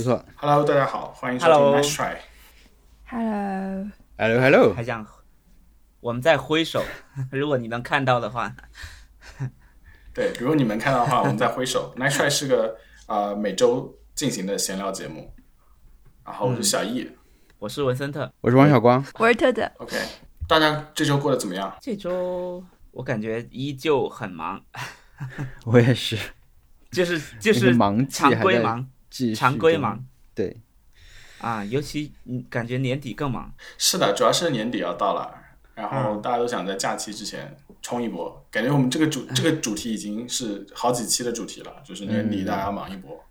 不错。Hello，大家好，欢迎收听 Hello Nice Try。Hello，Hello Hello，还想我们在挥手，如果你能看到的话，对，如果你们看到的话，我们在挥手。Nice Try 是个呃每周进行的闲聊节目，然后我是小易。我是文森特。我是王小光。我是特特，OK，大家这周过得怎么样？这周我感觉依旧很忙，我也是，就是就是忙常规忙，常规忙。对，啊，尤其嗯感觉年底更忙。是的，主要是年底要到了，然后嗯大家都想在假期之前冲一波。感觉我们这个主这个主题已经是好几期的主题了，就是年底大家忙一波。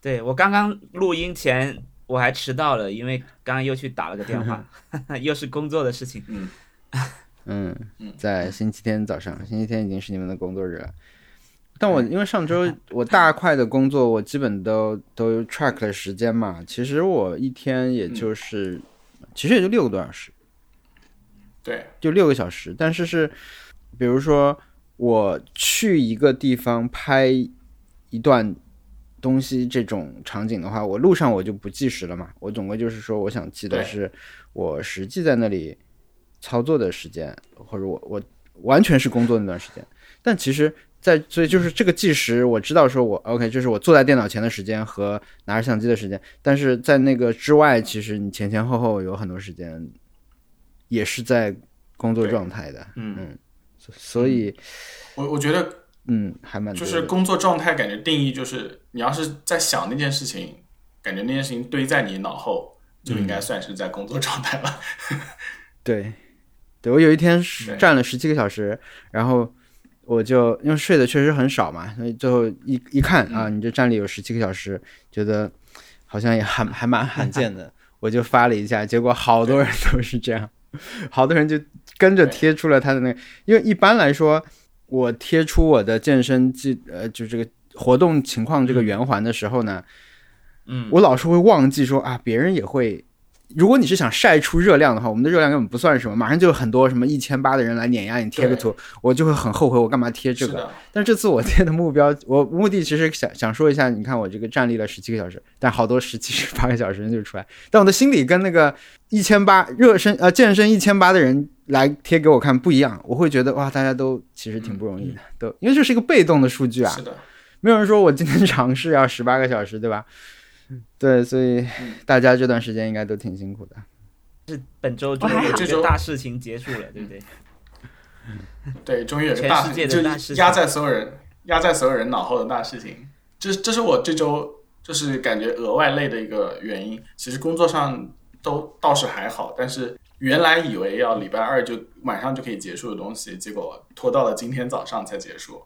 对我刚刚录音前我还迟到了，因为刚刚又去打了个电话，又是工作的事情。嗯，嗯嗯，在星期天早上，星期天已经是你们的工作日了。但我因为上周我大块的工作，我基本都都 track 了时间嘛。其实我一天也就是，其实也就六个多小时，对，就六个小时。但是是，比如说我去一个地方拍一段东西这种场景的话，我路上我就不计时了嘛。我总归就是说，我想记的是我实际在那里操作的时间，或者我我完全是工作那段时间。但其实在，所以就是这个计时，我知道说我 OK，就是我坐在电脑前的时间和拿着相机的时间。但是在那个之外，其实你前前后后有很多时间也是在工作状态的。嗯，所所以我我觉得嗯，还蛮就是工作状态，感觉定义就是你要是在想那件事情，感觉那件事情堆在你脑后，就应该算是在工作状态了。对，对我有一天是站了十七个小时，然后我就因为睡的确实很少嘛，所以最后一一看啊，你这站立有十七个小时，觉得好像也还 还蛮罕见的，我就发了一下，结果好多人都是这样，好多人就跟着贴出了他的那个，因为一般来说，我贴出我的健身记呃，就这个活动情况这个圆环的时候呢，嗯，我老是会忘记说啊，别人也会。如果你是想晒出热量的话，我们的热量根本不算什么，马上就有很多什么一千八的人来碾压你贴个图，我就会很后悔，我干嘛贴这个？但这次我贴的目标，我目的其实想想说一下，你看我这个站立了十七个小时，但好多十七、十八个小时人就出来，但我的心里跟那个一千八热身呃健身一千八的人来贴给我看不一样，我会觉得哇，大家都其实挺不容易的，都因为这是一个被动的数据啊。是，的，没有人说我今天尝试要十八个小时，对吧？对，所以大家这段时间应该都挺辛苦的。是本周这周大事情结束了，对不对？对，终于有个大全世界的就大事情压在所有人压在所有人脑后的大事情。这这是我这周就是感觉额外累的一个原因。其实工作上都倒是还好，但是原来以为要礼拜二就晚上就可以结束的东西，结果拖到了今天早上才结束。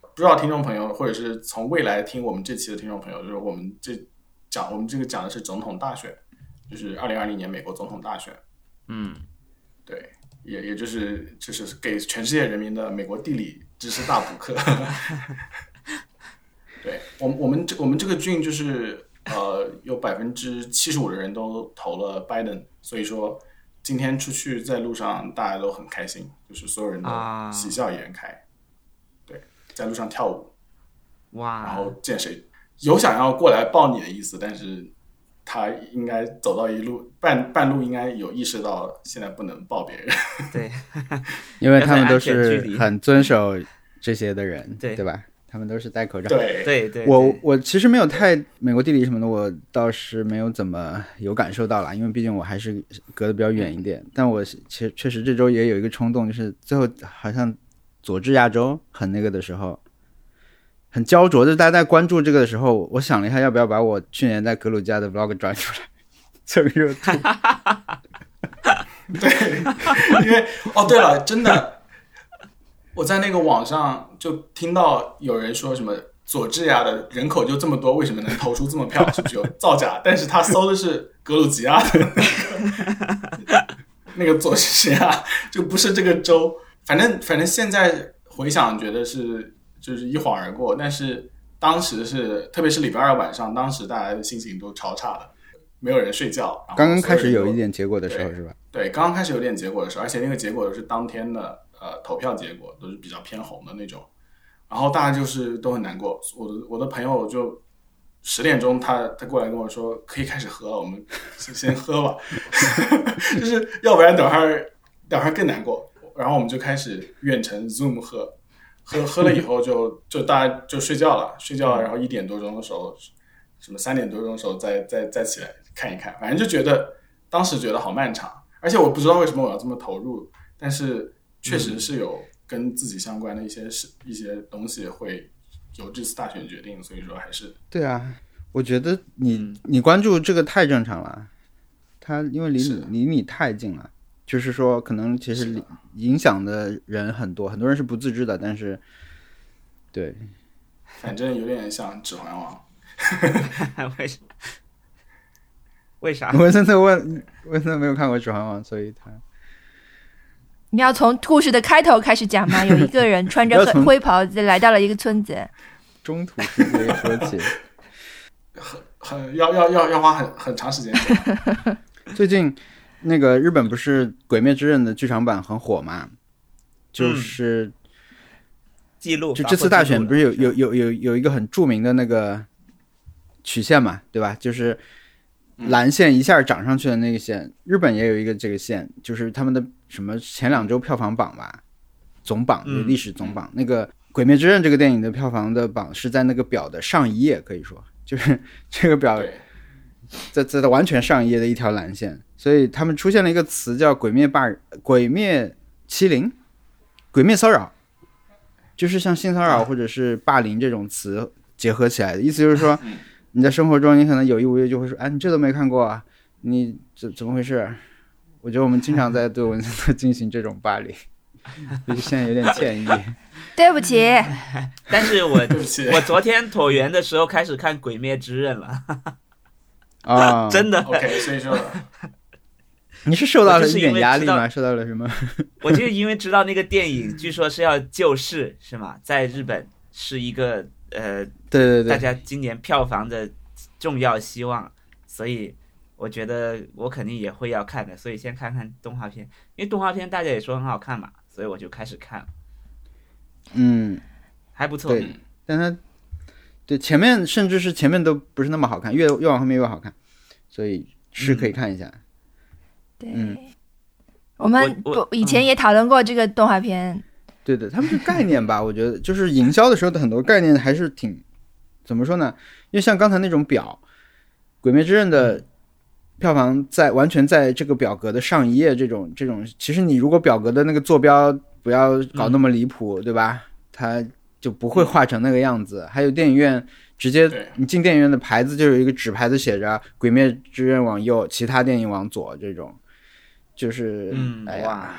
不知道听众朋友，或者是从未来听我们这期的听众朋友，就是我们这讲我们这个讲的是总统大选，就是二零二零年美国总统大选。嗯，对，也也就是就是给全世界人民的美国地理知识大补课。对我们我们这我们这个郡就是呃有百分之七十五的人都投了拜登，所以说今天出去在路上大家都很开心，就是所有人都啊喜笑颜开。对，在路上跳舞，哇然，后见谁有想要过来抱你的意思，但是他应该走到一路半半路，应该有意识到现在不能抱别人。对，因为他们都是很遵守这些的人，对对吧？他们都是戴口罩。对，对对，我我其实没有太美国地理什么的，我倒是没有怎么有感受到啦，因为毕竟我还是隔得比较远一点。但我其实确实这周也有一个冲动，就是最后好像佐治亚州很那个的时候，很焦灼，就是大家在关注这个的时候，我想了一下，要不要把我去年在格鲁吉亚的 vlog 转出来蹭热度。因为哦，对了，真的，我在那个网上就听到有人说什么佐治亚的人口就这么多，为什么能投出这么票？是不是有造假？但是他搜的是格鲁吉亚的那个那个佐治亚，就不是这个州。反正反正现在回想，觉得是就是一晃而过，但是当时是，特别是礼拜二晚上，当时大家的心情都超差的，没有人睡觉。刚刚开始有一点结果的时候对是吧？对，刚刚开始有点结果的时候，而且那个结果都是当天的呃投票结果，都是比较偏红的那种，然后大家就是都很难过。我的我的朋友就十点钟他他过来跟我说可以开始喝了，我们先先喝吧，就是要不然等会儿等会儿更难过。然后我们就开始远程 Zoom 喝，喝喝了以后就就大家就睡觉了，睡觉，然后一点多钟的时候，什么三点多钟的时候再再再起来看一看，反正就觉得当时觉得好漫长，而且我不知道为什么我要这么投入，但是确实是有跟自己相关的一些事一些东西会由这次大选决定，所以说还是对啊，我觉得你、嗯。你关注这个太正常了，他因为离你离你太近了，就是说可能其实影响的人很多，很多人是不自知的，但是对，反正有点像《指环王 为什为啥？文森特问文森特没有看过《指环王》，所以他你要从故事的开头开始讲吗？有一个人穿着 灰袍子来到了一个村子，中途直接说起。很很要要要要花很很长时间。最近那个日本不是《鬼灭之刃》的剧场版很火嘛？就是记录就这次大选不是有有有有有有一个很著名的那个曲线嘛，对吧？就是蓝线一下涨上去的那个线，日本也有一个这个线，就是他们的什么前两周票房榜吧，总榜嗯历史总榜，那个《鬼灭之刃》这个电影的票房的榜是在那个表的上一页，可以说就是 这个表对，在在完全上一页的一条蓝线，所以他们出现了一个词叫“鬼灭霸”、“鬼灭欺凌”、“鬼灭骚扰”，就是像性骚扰或者是霸凌这种词结合起来的。意思，就是说嗯。你在生活中你可能有意无意就会说：“哎，你这都没看过啊，你怎怎么回事？”我觉得我们经常在对文字进行这种霸凌，就是现在有点歉意。对不起，但是我我昨天椭圆的时候开始看《鬼灭之刃》了，啊，真的，OK，所以说 你是受到了一点压力吗？受到了什么？我就因为知道那个电影，据说是要救市，是吗？在日本是一个呃，对对对，大家今年票房的重要希望，所以我觉得我肯定也会要看的，所以先看看动画片，因为动画片大家也说很好看嘛，所以我就开始看了，嗯。还不错。对，但它对前面甚至是前面都不是那么好看，越越往后面越好看，所以是可以看一下。对，嗯。我们我我不以前也讨论过这个动画片，对的，他们是概念吧，我觉得就是营销的时候的很多概念还是挺怎么说呢？因为像刚才那种表，《鬼灭之刃》的票房在完全在这个表格的上一页，这种这种，其实你如果表格的那个坐标不要搞那么离谱，对吧？它就不会画成那个样子。还有电影院直接你进电影院的牌子就有一个纸牌子写着《鬼灭之刃》往右，其他电影往左，这种就是嗯哎呀哇，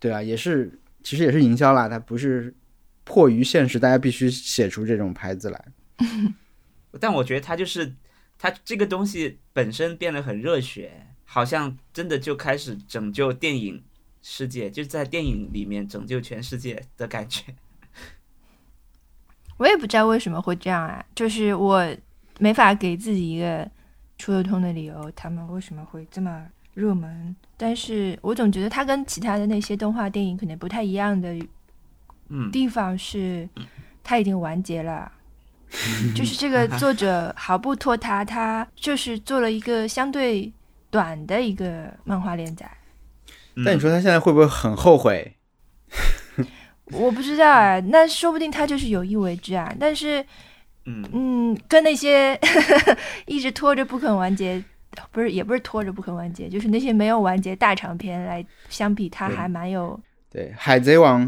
对啊，也是，其实也是营销啦，它不是迫于现实，大家必须写出这种牌子来。但我觉得它就是它这个东西本身变得很热血，好像真的就开始拯救电影世界，就是在电影里面拯救全世界的感觉。我也不知道为什么会这样啊，就是我没法给自己一个说得通的理由，他们为什么会这么热门。但是我总觉得它跟其他的那些动画电影可能不太一样的嗯，地方是，它已经完结了。就是这个作者毫不拖沓，他就是做了一个相对短的一个漫画连载。嗯但你说他现在会不会很后悔？我不知道啊，那说不定他就是有意为之啊。但是，嗯，嗯，跟那些 一直拖着不肯完结，不是也不是拖着不肯完结，就是那些没有完结大长篇来相比，他还蛮有对，《海贼王》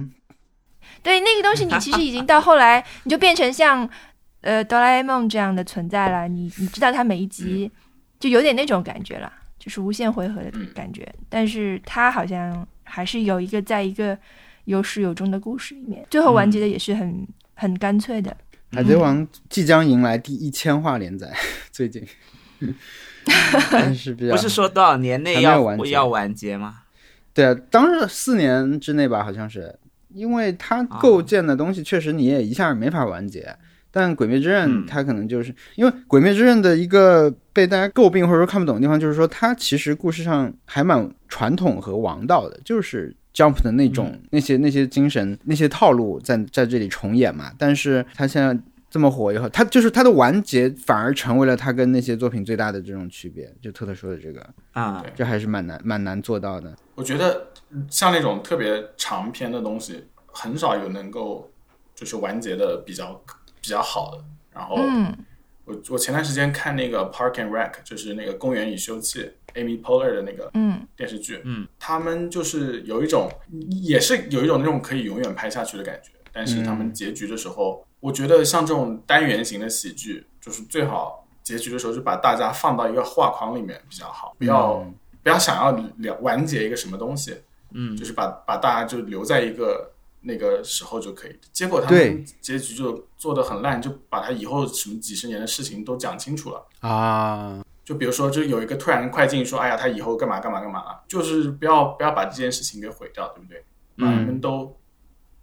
对那个东西，你其实已经到后来，你就变成像呃哆啦 A 梦这样的存在了。你你知道它每一集就有点那种感觉了，就是无限回合的感觉。但是它好像还是有一个在一个有始有终的故事里面，最后完结的也是很、很干脆的。《海贼王》即将迎来第一千话连载，最近，但是比较不是说多少年内要完结要完结吗？对啊，当时四年之内吧，好像是，因为它构建的东西确实你也一下没法完结。但《鬼灭之刃》嗯它可能就是、因为《鬼灭之刃》的一个被大家诟病或者说看不懂的地方，就是说它其实故事上还蛮传统和王道的，就是 Jump 的那种、那些那些精神那些套路在在这里重演嘛。但是他现在这么火以后，他就是他的完结反而成为了他跟那些作品最大的这种区别。就特特说的这个，啊，这还是蛮难蛮难做到的。我觉得像那种特别长篇的东西，很少有能够就是完结的比较比较好的。然后嗯我我前段时间看那个《Park and Rec》，就是那个《公园与休憩》，Amy Poehler 的那个嗯。电视剧，嗯，他们就是有一种，也是有一种那种可以永远拍下去的感觉。但是他嗯们结局的时候，我觉得像这种单元型的喜剧，就是最好结局的时候就把大家放到一个画框里面比较好，不要、嗯不要想要了完结一个什么东西，嗯。就是把把大家就留在一个那个时候就可以。结果他们结局就做的很烂，就把他以后什么几十年的事情都讲清楚了。啊，就比如说，就有一个突然快进说，哎呀，他以后干嘛干嘛干嘛了，就是不要不要把这件事情给毁掉，对不对？把你们都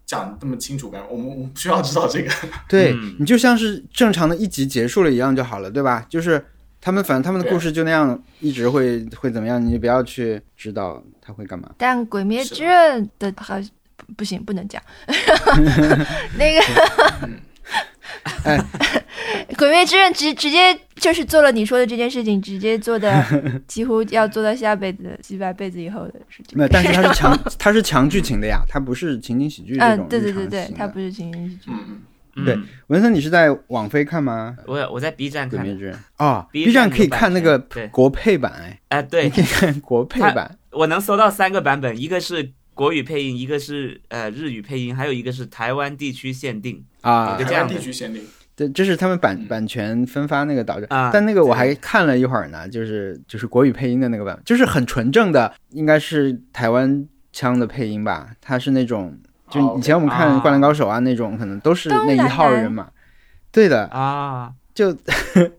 讲这么清楚干嘛？我们我们不需要知道这个。对、嗯你就像是正常的一集结束了一样就好了，对吧？就是他们反正他们的故事就那样，一直会会怎么样，你不要去知道他会干嘛。但《鬼灭之刃》的好不不行，不能讲。那个，哎《鬼灭之刃》直直接就是做了你说的这件事情，直接做的 几乎要做到下辈子、几百辈子以后的事情。没有，但是它是强，它是强剧情的呀，它不是情景喜剧这种嗯，对对对对它不是情景喜剧。嗯对文森，你是在网飞看吗？我我在 B 站《看的，灭之刃》哦 B，B 站站可以看那个国配版，哎，哎，对。你可以看国配版。我能搜到三个版本，一个是国语配音，一个是呃日语配音，还有一个是台湾地区限定。啊台湾地区限定，对，这是他们版嗯。版权分发那个导致，啊但那个我还看了一会儿呢，就是就是国语配音的那个版本，就是很纯正的，应该是台湾腔的配音吧，它是那种就哦以前我们看啊《灌篮高手》啊那种，可能都是那一号人嘛，对的，啊，就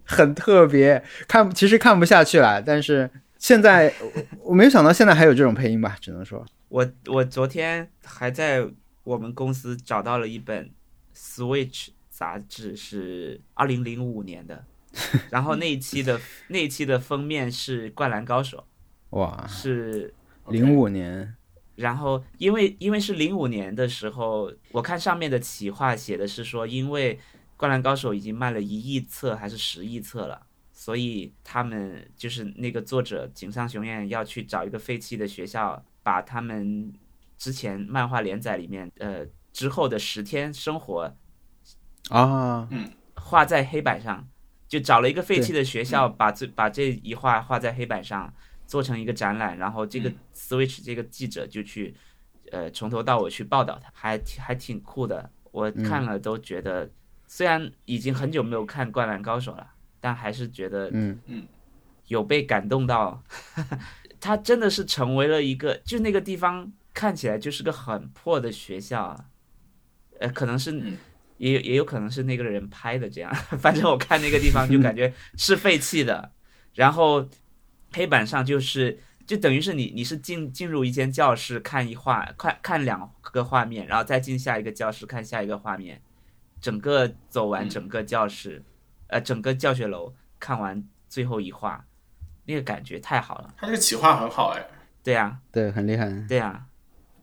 很特别，看其实看不下去了，但是现在我我没有想到现在还有这种配音吧，只能说我我昨天还在我们公司找到了一本 Switch 杂志，是二零零五年的，然后那一期的那一期的封面是《灌篮高手哇》，，是零五年然后因为因为是零五年的时候，我看上面的企划写的是说，因为《灌篮高手》已经卖了一亿册还是十亿册了，所以他们就是那个作者井上雄彦要去找一个废弃的学校，把他们之前漫画连载里面呃之后的十天生活啊，嗯。画在黑板上，就找了一个废弃的学校，把这把这一画画在黑板上，做成一个展览，然后这个 Switch 这个记者就去，呃，从头到尾去报道他，还挺还挺酷的。我看了都觉得，虽然已经很久没有看《灌篮高手》了，但还是觉得嗯嗯。有被感动到。他真的是成为了一个，就那个地方看起来就是个很破的学校啊，呃，可能是嗯也也有可能是那个人拍的这样，反正我看那个地方就感觉是废弃的，然后黑板上就是就等于是你你是进进入一间教室看一画看看两个画面，然后再进下一个教室看下一个画面，整个走完嗯整个教室，呃整个教学楼看完最后一画，那个感觉太好了。他这个企划很好哎，对呀、对，很厉害，对呀、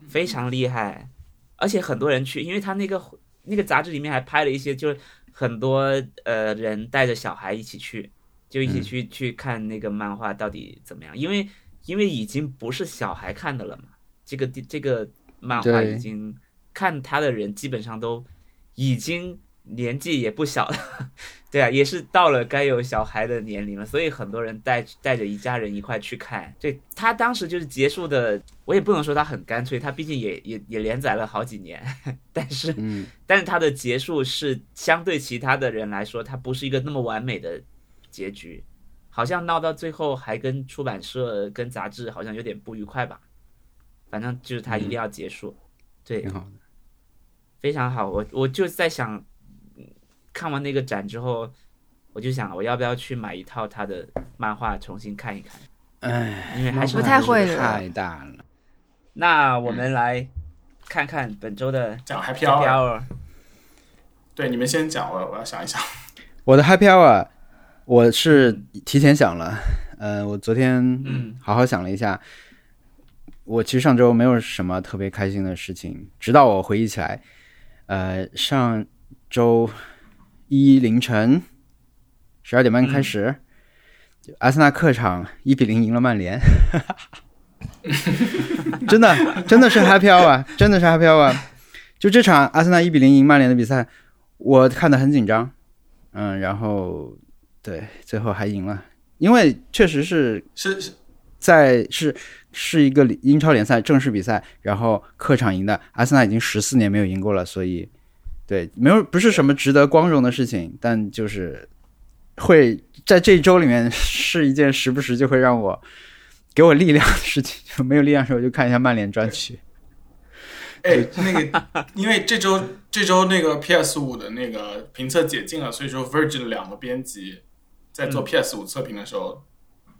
非常厉害，而且很多人去，因为他那个那个杂志里面还拍了一些，就是很多呃人带着小孩一起去，就一起去、去看那个漫画到底怎么样，因为因为已经不是小孩看的了嘛，这个地这个漫画已经看他的人基本上都已经年纪也不小了，对啊，也是到了该有小孩的年龄了，所以很多人带带着一家人一块去看。对他当时就是结束的，我也不能说他很干脆，他毕竟也也也连载了好几年，但是嗯。但是他的结束是相对其他的人来说，他不是一个那么完美的结局，好像闹到最后还跟出版社跟杂志好像有点不愉快吧，反正就是他一定要结束，对。挺，好的。非常好。我我就在想，嗯看完那个展之后，我就想我要不要去买一套他的漫画重新看一看，哎，因为还是不太会了太大了。那我们来看看本周的讲 Happy Hour，Hour。对，你们先讲，我我要想一想。我的 Happy Hour，我是提前想了，呃，我昨天嗯好好想了一下，我其实上周没有什么特别开心的事情，直到我回忆起来，呃，上周一凌晨十二点半开始，就阿森纳客场一比零赢了曼联，真的真的是 happy hour，啊真的是 happy hour 啊。就这场阿森纳一比零赢曼联的比赛，我看的很紧张，嗯，然后对，最后还赢了，因为确实是是是在是是一个英超联赛正式比赛，然后客场赢的，阿森纳已经十四年没有赢过了，所以对，没有不是什么值得光荣的事情，但就是会在这一周里面是一件时不时就会让我给我力量的事情。就没有力量的时候，就看一下曼联专区。哎，那个，因为这周这周那个 PS 五的那个评测解禁了，所以说 Virgin 的两个编辑在做 PS 五测评的时候，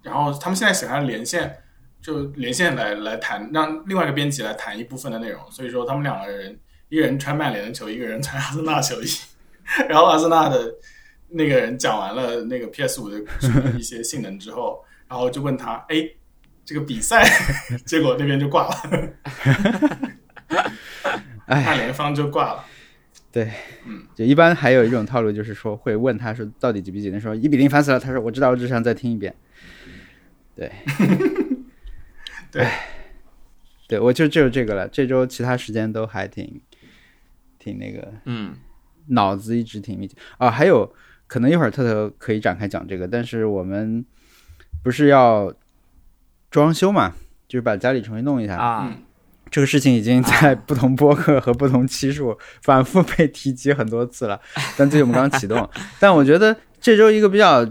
然后他们现在想要连线，就连线来来谈，让另外一个编辑来谈一部分的内容。所以说他们两个人，一个人穿曼联的球衣，一个人穿阿森纳球衣，然后阿森纳的那个人讲完了那个 PS 五的一些性能之后，然后就问他，哎，这个比赛，结果那边就挂了。哎，曼联方就挂了。对，嗯，就一般还有一种套路，就是说会问他说到底几比几，那时候一比零烦死了，他说我知道，我只想再听一遍。对，对，对我就只有这个了。这周其他时间都还挺挺那个，嗯，脑子一直挺密集啊。还有可能一会儿特特可以展开讲这个，但是我们不是要装修嘛，就是把家里重新弄一下啊，嗯这个事情已经在不同播客和不同期数反复被提及很多次了，但最近我们刚刚启动。但我觉得这周一个比较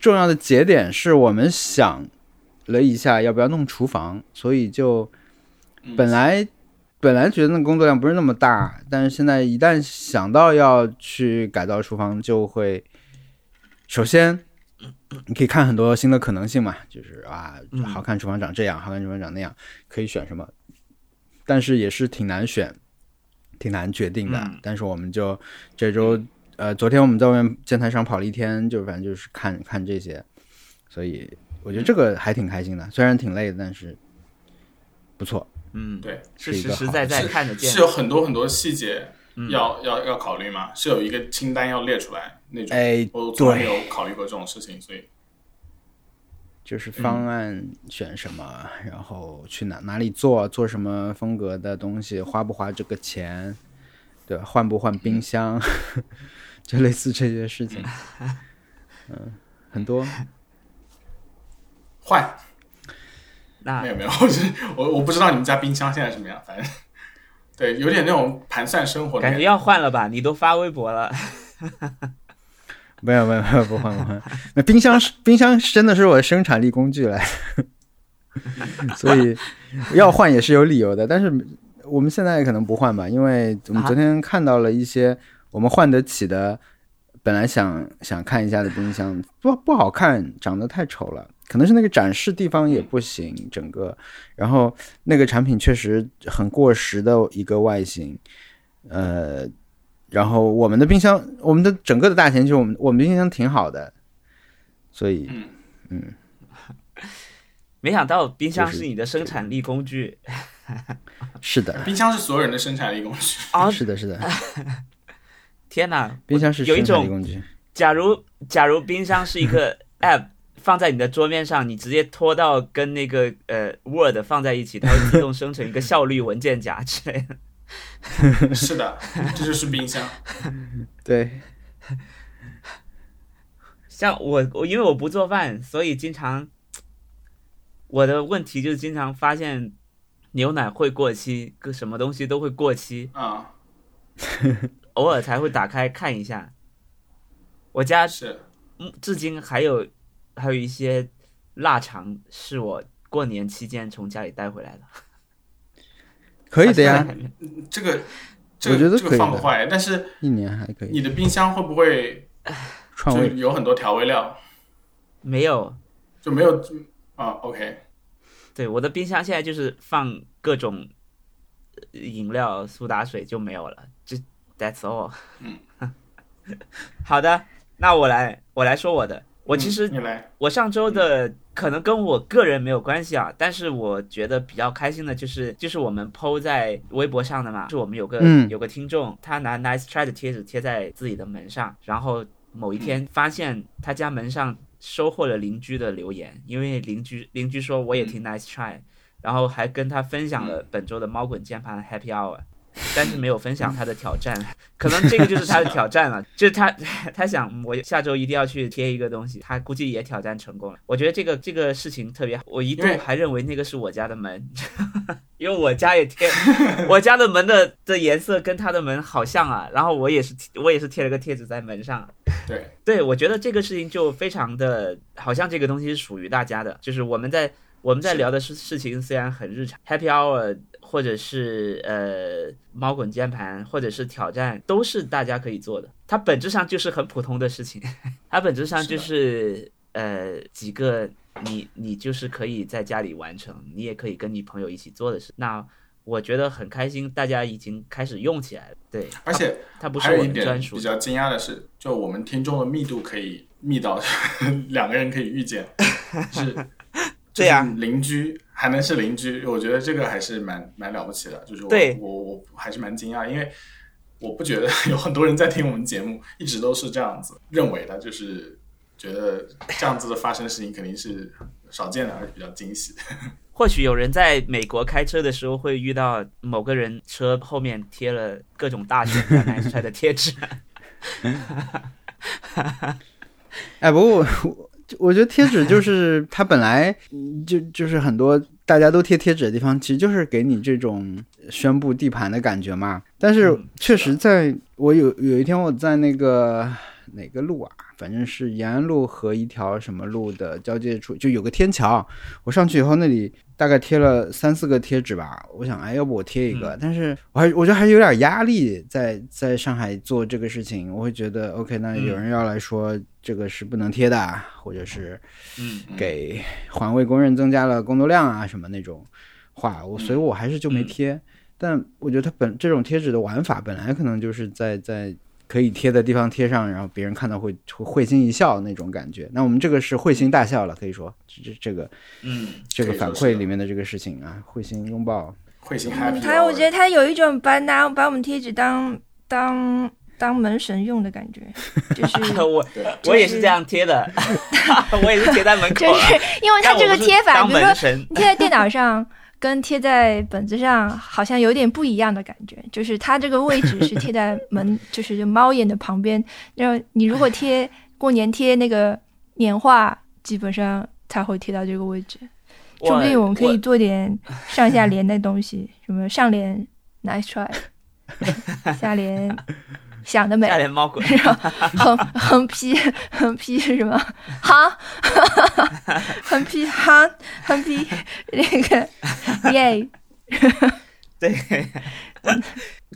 重要的节点是我们想了一下要不要弄厨房，所以就嗯本来本来觉得那个工作量不是那么大，但是现在一旦想到要去改造厨房，就会首先你 可以看很多新的可能性嘛，就是啊，嗯好看厨房长这样，好看厨房长那样，可以选什么，但是也是挺难选，挺难决定的。嗯但是我们就这周呃，昨天我们在外面建材厂跑了一天，就反正就是看看这些，所以我觉得这个还挺开心的，虽然挺累的，但是不错。嗯，对，是实实在在是看得见是。有很多很多细节嗯要、要要考虑嘛，是有一个清单要列出来那种。哎，我从来没对，有考虑过这种事情，所以就是方案选什么，然后去哪哪里做，做什么风格的东西，花不花这个钱，对吧？换不换冰箱，就类似这些事情。嗯，很多。换那没有没有，我是我我不知道你们家冰箱现在什么样，反正对，有点那种盘算生活的感觉要换了吧？你都发微博了，没有没有没有不换不换，那冰箱是冰箱真的是我的生产力工具来，所以要换也是有理由的。但是我们现在可能不换吧，因为我们啊昨天看到了一些我们换得起的，本来想想看一下的冰箱，不不好看，长得太丑了。可能是那个展示地方也不行，整个，然后那个产品确实很过时的一个外形，呃，然后我们的冰箱，我们的整个的大前提我们我们冰箱挺好的，所以嗯。没想到冰箱是是你的生产力工具。是的，冰箱是所有人的生产力工具。啊！是的，是的，天哪，冰箱是有一生产力种工具，假如假如冰箱是一个 app 放在你的桌面上，你直接拖到跟那个呃 Word 放在一起，它会自动生成一个效率文件夹之类的。是的，这就是冰箱。对，像我我因为我不做饭，所以经常我的问题就是经常发现牛奶会过期，个什么东西都会过期，啊、偶尔才会打开看一下。我家是嗯至今还有还有一些腊肠是我过年期间从家里带回来的，可以的呀，这个，这我觉个这个放不坏，但是一年还可以。你的冰箱会不会 就创味有很多调味料？没有。就没有啊？OK，对，我的冰箱现在就是放各种呃饮料、苏打水就没有了，就 That's all。嗯，好的，那我来我来说我的，我其实嗯你来，我上周的可能跟我个人没有关系啊，但是我觉得比较开心的就是，就是我们 PO 在微博上的嘛，是我们有个、嗯。有个听众，他拿 Nice Try 的贴纸贴在自己的门上，然后某一天发现他家门上收获了邻居的留言，因为邻居邻居说我也听 Nice Try，、然后还跟他分享了本周的猫滚键盘 Happy Hour。但是没有分享他的挑战，可能这个就是他的挑战了，就是他他想我下周一定要去贴一个东西，他估计也挑战成功了。我觉得这个这个事情特别好，我一度还认为那个是我家的门，因为我家也贴，我家的门的的颜色跟他的门好像啊，然后我也是我也是贴了个贴纸在门上。对，对，我觉得这个事情就非常的，好像这个东西是属于大家的，就是我们在我们在聊的事事情虽然很日常，Happy Hour 或者是呃猫滚键盘，或者是挑战，都是大家可以做的。它本质上就是很普通的事情，它本质上就是呃几个你你就是可以在家里完成，你也可以跟你朋友一起做的事。那我觉得很开心，大家已经开始用起来了。对，而且它不是我专属。比较惊讶的是，就我们听众的密度可以密到 两个人可以遇见，是，对呀邻居还能是邻居，我觉得这个还是蛮蛮了不起的。就是我对我我还是蛮惊讶，因为我不觉得 有很多人在听我们节目，一直都是这样子认为的，就是觉得这样子的发生事情肯定是少见的，而且比较惊喜。或许有人在美国开车的时候会遇到某个人车后面贴了各种大型的 Nice Try 的贴纸。哎，不过我觉得贴纸就是它本来嗯就就是很多大家都贴贴纸的地方，其实就是给你这种宣布地盘的感觉嘛。但是嗯确实在，我有有一天我在那个哪个路啊，反正是延安路和一条什么路的交界处，就有个天桥。我上去以后，那里大概贴了三四个贴纸吧。我想，哎，要不我贴一个？但是我还我觉得还是有点压力在，在上海做这个事情。我会觉得，OK，那有人要来说这个是不能贴的，或者是嗯，给环卫工人增加了工作量啊什么那种话，我所以我还是就没贴。但我觉得它本这种贴纸的玩法本来可能就是在在可以贴的地方贴上，然后别人看到会会会心一笑那种感觉。那我们这个是会心大笑了，可以说这这这个嗯，这个反馈里面的这个事情啊，会心拥抱。会心 happy，他我觉得他有一种把拿把我们贴纸当当当门神用的感觉，就是 我对我也是这样贴的，我也是贴在门口是因为他这个贴法，当比如说贴在电脑上跟贴在本子上好像有点不一样的感觉，就是它这个位置是贴在门，就是猫眼的旁边。然后你如果贴过年贴那个年画，基本上才会贴到这个位置。说不定我们可以做点上下联的东西，什么上联 nice try，下联想得美，下脸猫滚，然后横横批横批是什么？好，横批哈，横批那个耶，对。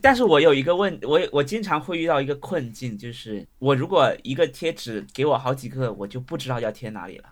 但是我有一个问，我我经常会遇到一个困境，就是我如果一个贴纸给我好几个，我就不知道要贴哪里了。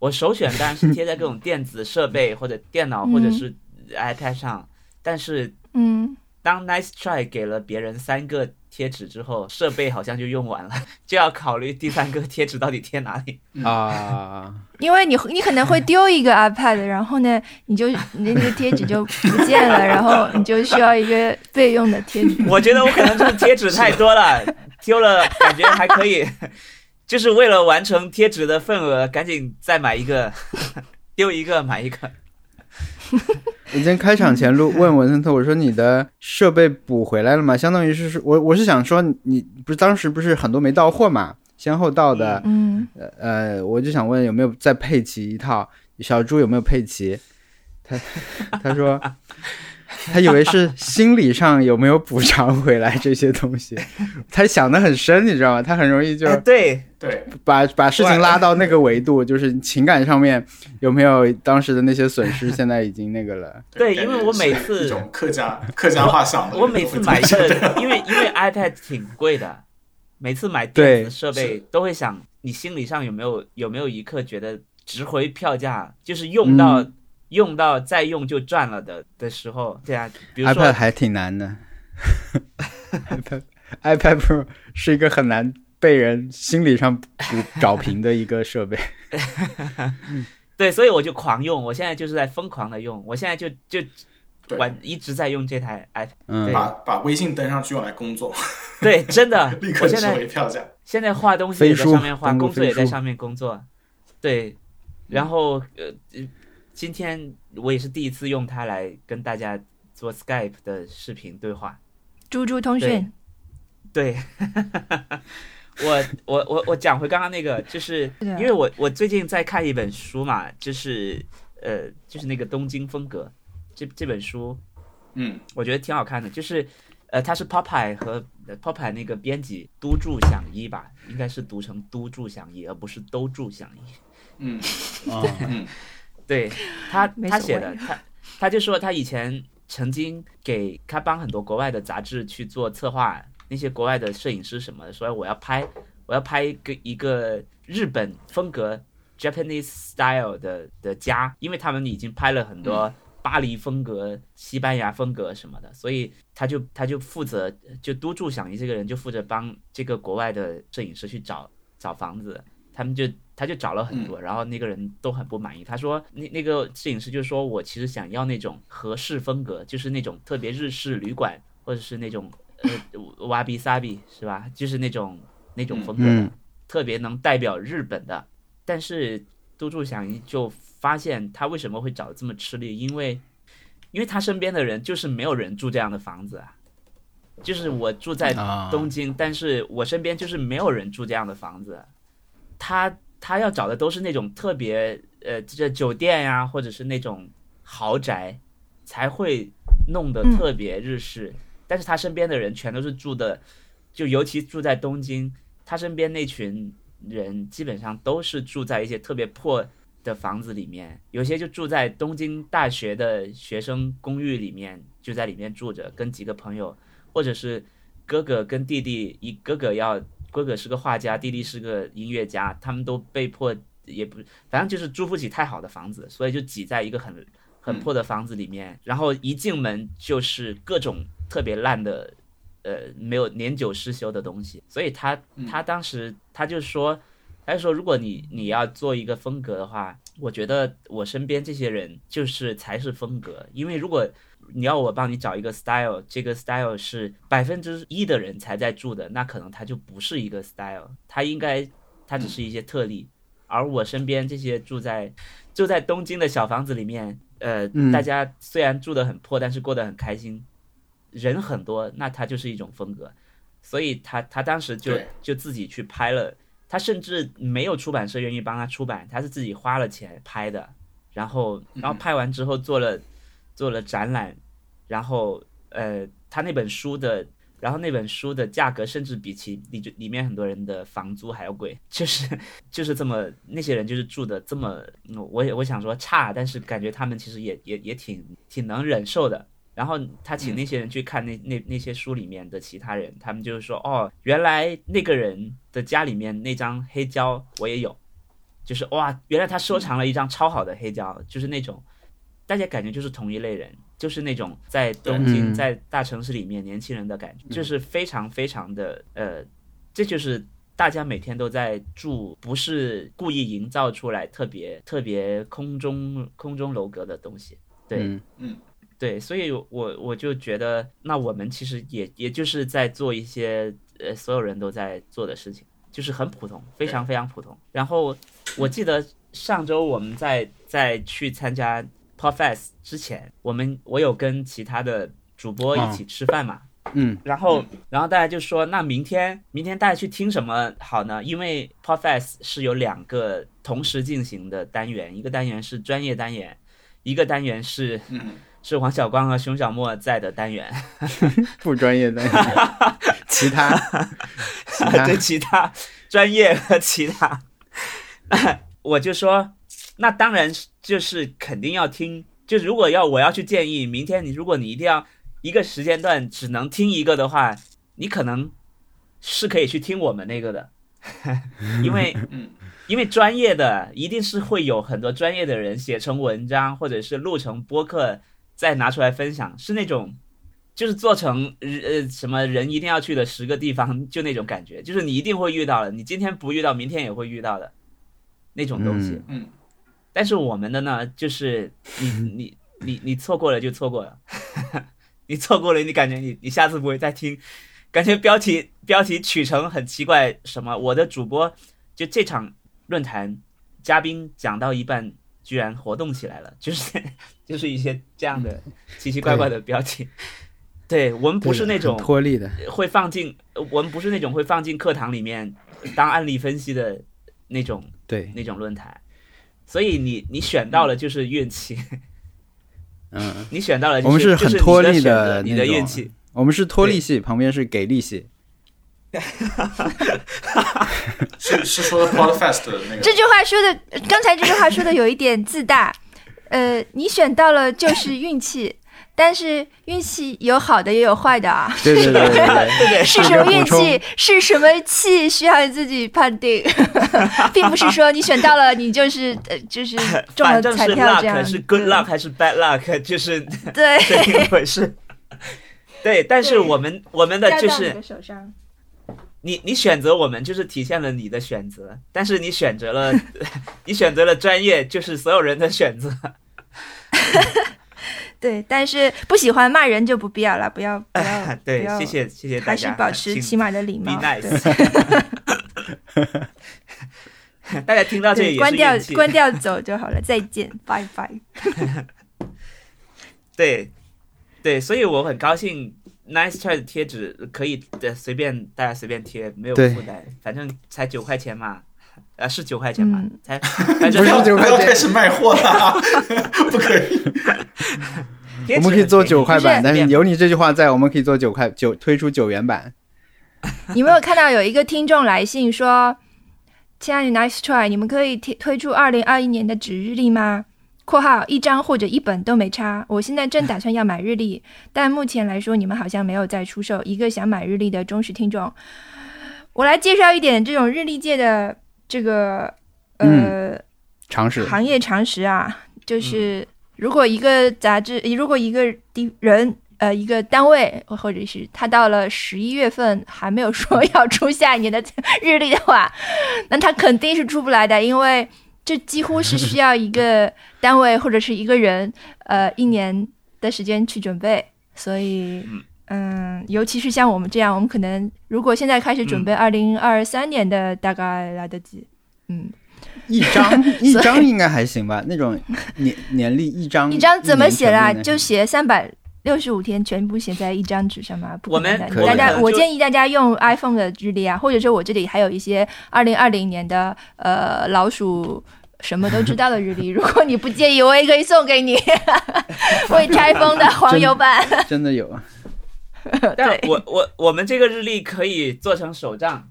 我首选当然是贴在各种电子设备或者电脑嗯或者是 iPad 上，但是嗯，当 Nice Try 给了别人三个贴纸之后，设备好像就用完了，就要考虑第三个贴纸到底贴哪里。啊，因为你你可能会丢一个 iPad，然后呢，你就你那个贴纸就不见了，然后你就需要一个备用的贴纸。我觉得我可能就是贴纸太多了，丢了感觉还可以，就是为了完成贴纸的份额，赶紧再买一个，丢一个买一个。我今天开场前录问文森特，我说你的设备补回来了吗？相当于是是我我是想说你不是当时不是很多没到货嘛，先后到的，嗯，呃，我就想问有没有再配齐一套，小猪有没有配齐？他 他说他以为是心理上有没有补偿回来这些东西，他想的很深，你知道吗？他很容易就哎，对，对，把把事情拉到那个维度，就是情感上面有没有当时的那些损失，现在已经那个了。对因为我每次一种客家客家话想的我每次买一个，因为因为 iPad 挺贵的，每次买电子设备都会想，你心理上有没有有没有一刻觉得值回票价，就是用到、嗯用到再用就赚了的的时候，对啊，比如说 iPad 还挺难的，iPad iPad Pro 是一个很难被人心理上补找平的一个设备。对，所以我就狂用，我现在就是在疯狂的用，我现在就就对玩一直在用这台 iPad。嗯，把把微信登上去用来工作，对，真的立，刻收我现在回票价。现在画东西也在上面画，工作也在上面工作。对，然后呃，呃今天我也是第一次用它来跟大家做 Skype 的视频对话。猪猪通讯，对，我我我我讲回刚刚那个，就是因为我我最近在看一本书嘛，就是呃就是那个东京风格这这本书，嗯，我觉得挺好看的，就是呃它是 Popeye 和呃 Popeye 那个编辑都筑响一吧，应该是读成都筑响一，而不是都筑响一。嗯。哦，嗯对他 他写的，他他就说他以前曾经给他帮很多国外的杂志去做策划，那些国外的摄影师什么的，说我要拍我要拍一个一个日本风格 Japanese style 的的家，因为他们已经拍了很多巴黎风格、西班牙风格什么的，所以他就他就负责就督助响一这个人就负责帮这个国外的摄影师去找找房子，他们就他就找了很多，然后那个人都很不满意。他说那那个摄影师就说我其实想要那种和式风格，就是那种特别日式旅馆，或者是那种呃瓦比萨比是吧？就是那种那种风格的，嗯特别能代表日本的。但是都筑响一就发现他为什么会找这么吃力，因为因为他身边的人就是没有人住这样的房子啊。就是我住在啊东京，但是我身边就是没有人住这样的房子。他他要找的都是那种特别呃，这酒店呀、或者是那种豪宅，才会弄得嗯特别日式。但是他身边的人全都是住的，就尤其住在东京，他身边那群人基本上都是住在一些特别破的房子里面，有些就住在东京大学的学生公寓里面，就在里面住着，跟几个朋友，或者是哥哥跟弟弟，一哥哥要哥哥是个画家，弟弟是个音乐家，他们都被迫也不，反正就是租不起太好的房子，所以就挤在一个很很破的房子里面，然后一进门就是各种特别烂的。呃，没有年久失修的东西，所以他他当时他就说，他就说，如果你你要做一个风格的话，我觉得我身边这些人就是才是风格，因为如果你要我帮你找一个 style，这个 style 是百分之一的人才在住的，那可能它就不是一个 style，它应该它只是一些特例。而我身边这些住在住在东京的小房子里面，呃，嗯大家虽然住的很破，但是过得很开心，人很多，那它就是一种风格。所以他他当时就就自己去拍了，他甚至没有出版社愿意帮他出版，他是自己花了钱拍的，然后然后拍完之后做了做了展览，然后呃，他那本书的，然后那本书的价格甚至比其里里面很多人的房租还要贵，就是就是这么那些人就是住的这么，嗯我也我想说差，但是感觉他们其实也也也挺挺能忍受的。然后他请那些人去看那那那些书里面的其他人，他们就是说，哦，原来那个人的家里面那张黑胶我也有，就是哇，原来他收藏了一张超好的黑胶，就是那种大家感觉就是同一类人，就是那种在东京嗯。在大城市里面年轻人的感觉，就是非常非常的呃，这就是大家每天都在住，不是故意营造出来特别特别空中空中楼阁的东西，对。嗯。对，所以我我就觉得，那我们其实也也就是在做一些呃所有人都在做的事情，就是很普通，非常非常普通。然后我记得上周我们在在去参加 Podfest 之前，我们我有跟其他的主播一起吃饭嘛，嗯。然后然后大家就说，那明天明天大家去听什么好呢？因为 Podfest 是有两个同时进行的单元，一个单元是专业单元，一个单元是嗯，是王小光和熊小莫在的单元，不专业的。其他。其他。对其他。专业和其他，我就说，那当然就是肯定要听。就如果要我要去建议，明天你如果你一定要一个时间段只能听一个的话，你可能是可以去听我们那个的，因为嗯因为专业的一定是会有很多专业的人写成文章或者是录成播客再拿出来分享，是那种就是做成呃什么人一定要去的十个地方，就那种感觉，就是你一定会遇到的，你今天不遇到，明天也会遇到的那种东西。嗯嗯但是我们的呢，就是你 你你你错过了就错过了，你错过了，你感觉你你下次不会再听，感觉标题标题取成很奇怪，什么我的主播就这场论坛嘉宾讲到一半居然活动起来了，就是就是一些这样的奇奇怪怪的标题。对我们不是那种脱力的，会放进，呃我们不是那种会放进课堂里面当案例分析的那种对，那种论坛，所以你你选到了就是运气，嗯，你选到了、就是、我们是很脱力的的你的运气。我们是脱力系，旁边是给力系，是是说 Podfest 的那个。这句话说的，刚才这句话说的有一点自大。呃，你选到了就是运气，但是运气有好的也有坏的啊。对对对对对，是什么运气？是什么气？需要你自己判定，并不是说你选到了你就是呃就是中了彩票这样 luck 是 good luck 还是 bad luck，就是对，这一回事。对，但是我们我们的就是。你你选择我们就是体现了你的选择，但是你选择了你选择了专业，就是所有人的选择。对，但是不喜欢骂人就不必要了，不要不要，对要，谢谢谢谢大家还是保持起码的礼 be 貌。nice 对大家听到这里关掉关掉走就好了，再见，拜拜。对，对，所以我很高兴，Nice Try 的贴纸可以的随便大家随便贴，没有负担，反正才九块钱嘛，呃是九块钱吧，嗯才反正 不是九块钱开始卖货了，不可以。我们可以做九块版，但是有你这句话在，我们可以做九块九推出九元版。你没有看到有一个听众来信说：“亲爱的 Nice Try，你们可以推推出二零二一年的纸日历吗？”（括号一张或者一本都没差。）我现在正打算要买日历，但目前来说你们好像没有在出售。一个想买日历的忠实听众，我来介绍一点这种日历界的这个呃、常识行业常识啊，就是如果一个杂志，如果一个地人。呃，一个单位或者是他到了十一月份还没有 说要出下一年的 日历的话，那他肯定是出不来的，因为这几乎是需要一个单位或者是一个人，呃，一年的时间去准备。所以，嗯，尤其是像我们这样，我们可能如果现在开始准备二零二三年的，大概来得及。嗯，一张一张应该还行吧，那种年年历一张，一张怎么写啦？就写三百六十五天，全部写在一张纸上吗？不可能的我们大家，我建议大家用 iPhone 的日历啊，或者说我这里还有一些二零二零年的呃老鼠。什么都知道的日历，如果你不介意，我也可以送给你未拆封的黄油版。真的有啊，但对。我我我们这个日历可以做成手账，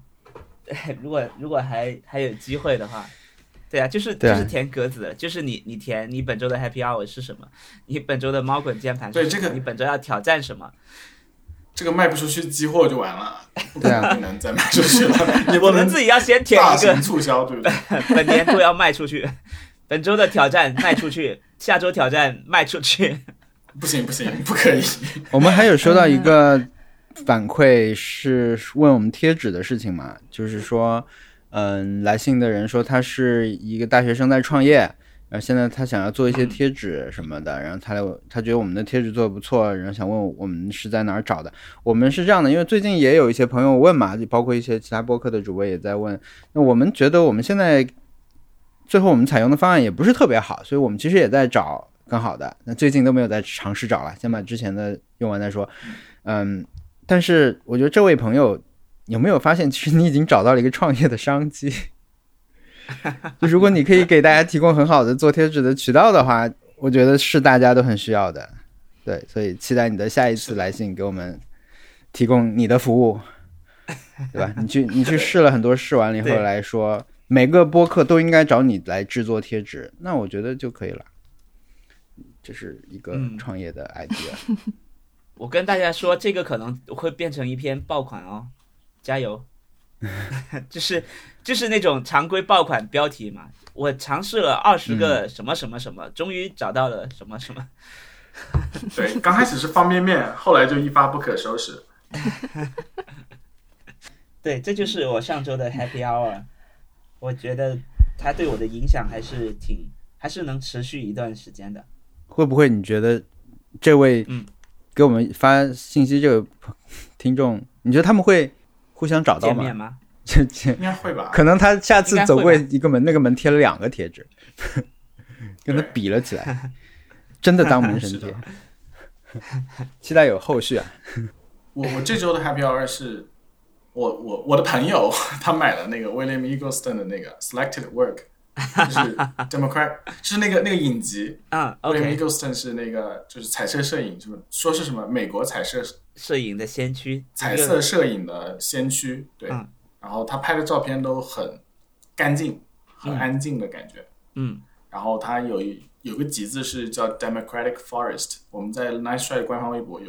如果如果还还有机会的话，对啊，就是就是填格子，就是你你填你本周的 Happy Hour 是什么，你本周的猫滚键盘是什么对这个？你本周要挑战什么，这个卖不出去，积货就完了，不对啊。可能再卖出去了。你我们自己要先填一个，促销，对不对？本年度要卖出去，本周的挑战卖出去，下周挑战卖出去，不行不行，不可以。我们还有收到一个反馈是问我们贴纸的事情嘛，就是说，嗯，来信的人说他是一个大学生在创业，然后现在他想要做一些贴纸什么的，然后他来他觉得我们的贴纸做的不错，然后想问我们是在哪儿找的。我们是这样的，因为最近也有一些朋友问嘛，包括一些其他播客的主播也在问，那我们觉得我们现在最后我们采用的方案也不是特别好，所以我们其实也在找更好的。那最近都没有在尝试找了，先把之前的用完再说。嗯，但是我觉得这位朋友有没有发现，其实你已经找到了一个创业的商机？就如果你可以给大家提供很好的做贴纸的渠道的话，我觉得是大家都很需要的。对，所以期待你的下一次来信给我们提供你的服务，对吧？你去你去试了很多，试完了以后来说，每个播客都应该找你来制作贴纸，那我觉得就可以了。这是一个嗯创业的 idea。我跟大家说，这个可能会变成一篇爆款哦，加油！就是就是那种常规爆款标题嘛。我尝试了二十个什么什么什么，终于找到了什么什么。对，刚开始是方便面，后来就一发不可收拾。对，这就是我上周的 Happy Hour。我觉得它对我的影响还是挺，还是能持续一段时间的。会不会你觉得这位嗯给我们发信息这个听众，你觉得他们会互相找到吗？见面吗？这这应该会吧？可能他下次走过一个门，那个门贴了两个贴纸，跟他比了起来，真的当门神贴。期待有后续啊！我我这周的 Happy Hour 是我我我的朋友 他买了那个 William Eggleston 的那个 Selected Work，就是 Democrat，就是那个那个影集。啊 William，OK，Eggleston 是那个就是彩色摄影，就是说是什么美国彩色摄影的先驱，彩色摄影的先驱，对。嗯然后他拍的照片都很干净、很安静的感觉。嗯然后他有一有个集子是叫 Democratic Forest，我们在 Nice Try 官方微博有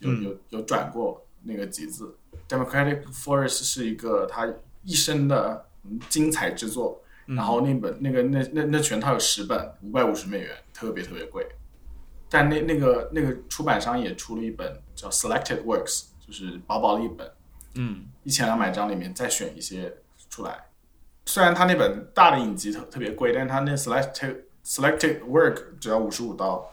有嗯有有转过那个集子。Democratic Forest 是一个他一生的嗯精彩之作，嗯然后那本那个那那那全套有十本，五百五十美元，特别特别贵。但那那个那个出版商也出了一本叫 Selected Works，就是薄薄的一本，嗯一千两百张里面再选一些出来。虽然他那本大的影集特特别贵，但是他那 selected selected work 只要五十五刀。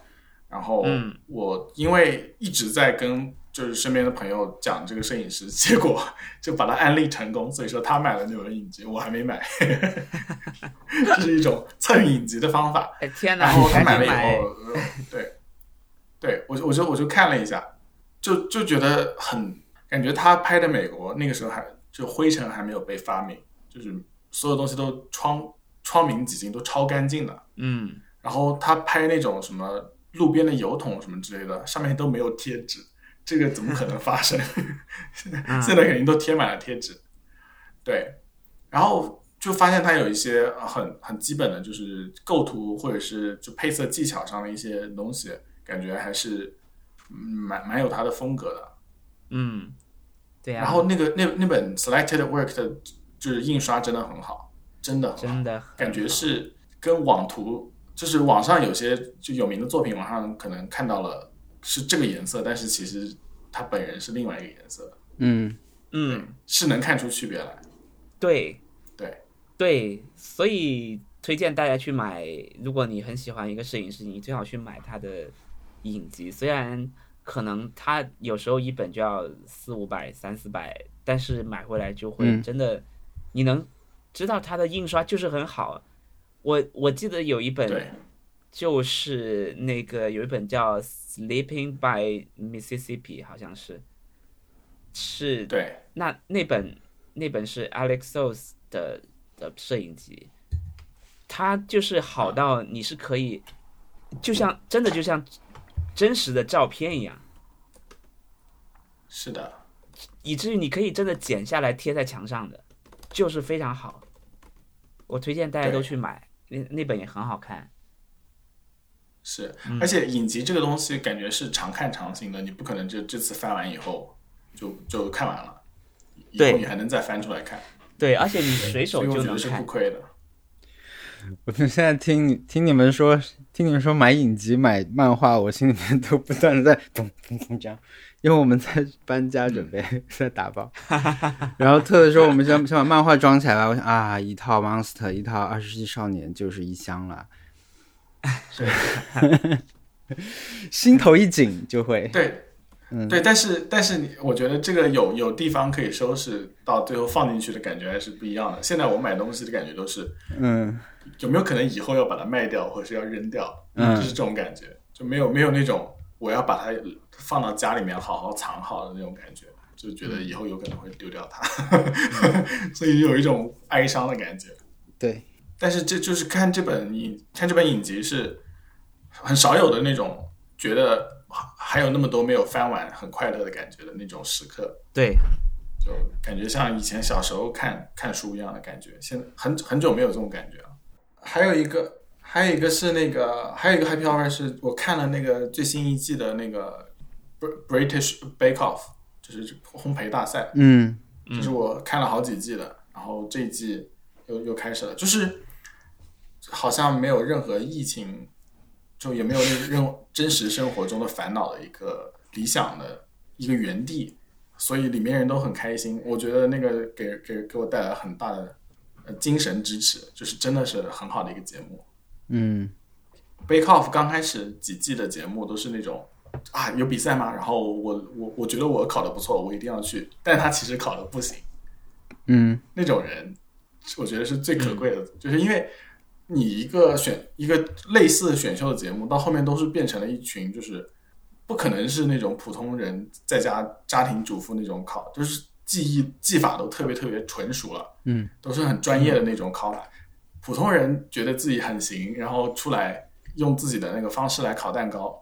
然后嗯我因为一直在跟就是身边的朋友讲这个摄影师，结果就把他安利成功，所以说他买了那本影集，我还没买。这是一种蹭影集的方法。哎天哪，然后你他买了以后，呃对，对我就我就我就看了一下，就就觉得很感觉他拍的美国那个时候还就灰尘还没有被发明，就是所有东西都窗窗明几净，都超干净的。嗯然后他拍那种什么路边的油桶什么之类的，上面都没有贴纸，这个怎么可能发生？嗯现在肯定都贴满了贴纸。对，然后就发现他有一些呃很很基本的，就是构图或者是就配色技巧上的一些东西，感觉还是嗯蛮蛮有他的风格的。嗯，对呀、然后那个那那本 Selected Work 的，就是印刷真的很好，真的真的感觉是跟网图，就是网上有些就有名的作品，网上可能看到了是这个颜色，但是其实他本人是另外一个颜色的，嗯，嗯是能看出区别来。对对对，所以推荐大家去买。如果你很喜欢一个摄影师，你最好去买他的影集。虽然可能他有时候一本就要四五百、三四百，但是买回来就会嗯真的，你能知道他的印刷就是很好。我我记得有一本对，就是那个有一本叫《Sleeping by Mississippi》，好像是是对，那那本那本是 Alex Sos 的的摄影集，它就是好到你是可以，就像真的就像真实的照片一样，是的，以至于你可以真的剪下来贴在墙上的，就是非常好。我推荐大家都去买，那那本也很好看。是，嗯而且影集这个东西感觉是常看常新的，你不可能就这次翻完以后就就看完了，以后对你还能再翻出来看，对，而且你随手就能觉得是不。亏的。我现在听听你们说，听你们说买影集、买漫画，我心里面都不断的在咚咚咚这样，因为我们在搬家，准备 在打包。然后特别说我们先先把漫画装起来吧，我想啊，一套 Monster，一套二十世纪少年就是一箱了，心头一紧就会，对，嗯。对，但是但是你，我觉得这个有有地方可以收拾，到最后放进去的感觉还是不一样的。现在我买东西的感觉都是嗯。有没有可能以后要把它卖掉，或者是要扔掉，嗯。就是这种感觉，就没有没有那种我要把它放到家里面好好藏好的那种感觉，就觉得以后有可能会丢掉它，所以有一种哀伤的感觉。对，但是这就是看这本影看这本影集是很少有的那种觉得还有那么多没有翻完很快乐的感觉的那种时刻，对，就感觉像以前小时候看看书一样的感觉。现在很很久没有这种感觉了。还有一个还有一个是那个还有一个 Happy Hour 是我看了那个最新一季的那个 Br- British Bake Off，就是烘焙大赛。嗯就是我看了好几季的，然后这一季又又开始了，就是好像没有任何疫情就也没有那任真实生活中的烦恼的一个理想的一个原地，所以里面人都很开心。我觉得那个给给给我带来很大的呃精神支持，就是真的是很好的一个节目。嗯 Bake Off 刚开始几季的节目都是那种啊有比赛吗？然后我我我觉得我考的不错，我一定要去，但他其实考的不行。嗯那种人，我觉得是最可贵的，就是因为你一个选一个类似选秀的节目，到后面都是变成了一群，就是不可能是那种普通人在家家庭主妇那种考，就是技艺技法都特别特别纯熟了，嗯，都是很专业的那种考法。普通人觉得自己很行，然后出来用自己的那个方式来烤蛋糕，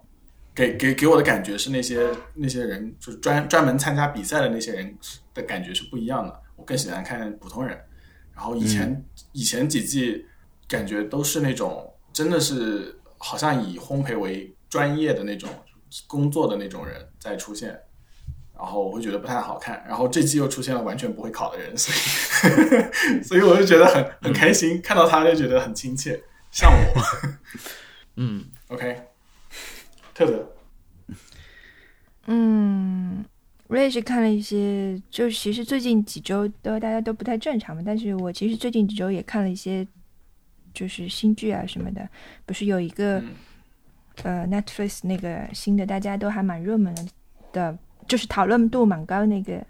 给给给我的感觉是那些那些人就是专专门参加比赛的那些人的感觉是不一样的。我更喜欢看普通人。然后以前、以前几季感觉都是那种真的是好像以烘焙为专业的那种工作的那种人在出现，然后我会觉得不太好看。然后这期又出现了完全不会考的人，所以 所以我就觉得很很开心，看到他就觉得很亲切，像我。嗯，OK，特德，嗯，我也是看了一些，就是其实最近几周都大家都不太正常嘛，但是我其实最近几周也看了一些，就是新剧啊什么的，不是有一个、嗯。呃 Netflix 那个新的，大家都还蛮热门的的，就是讨论度蛮高那个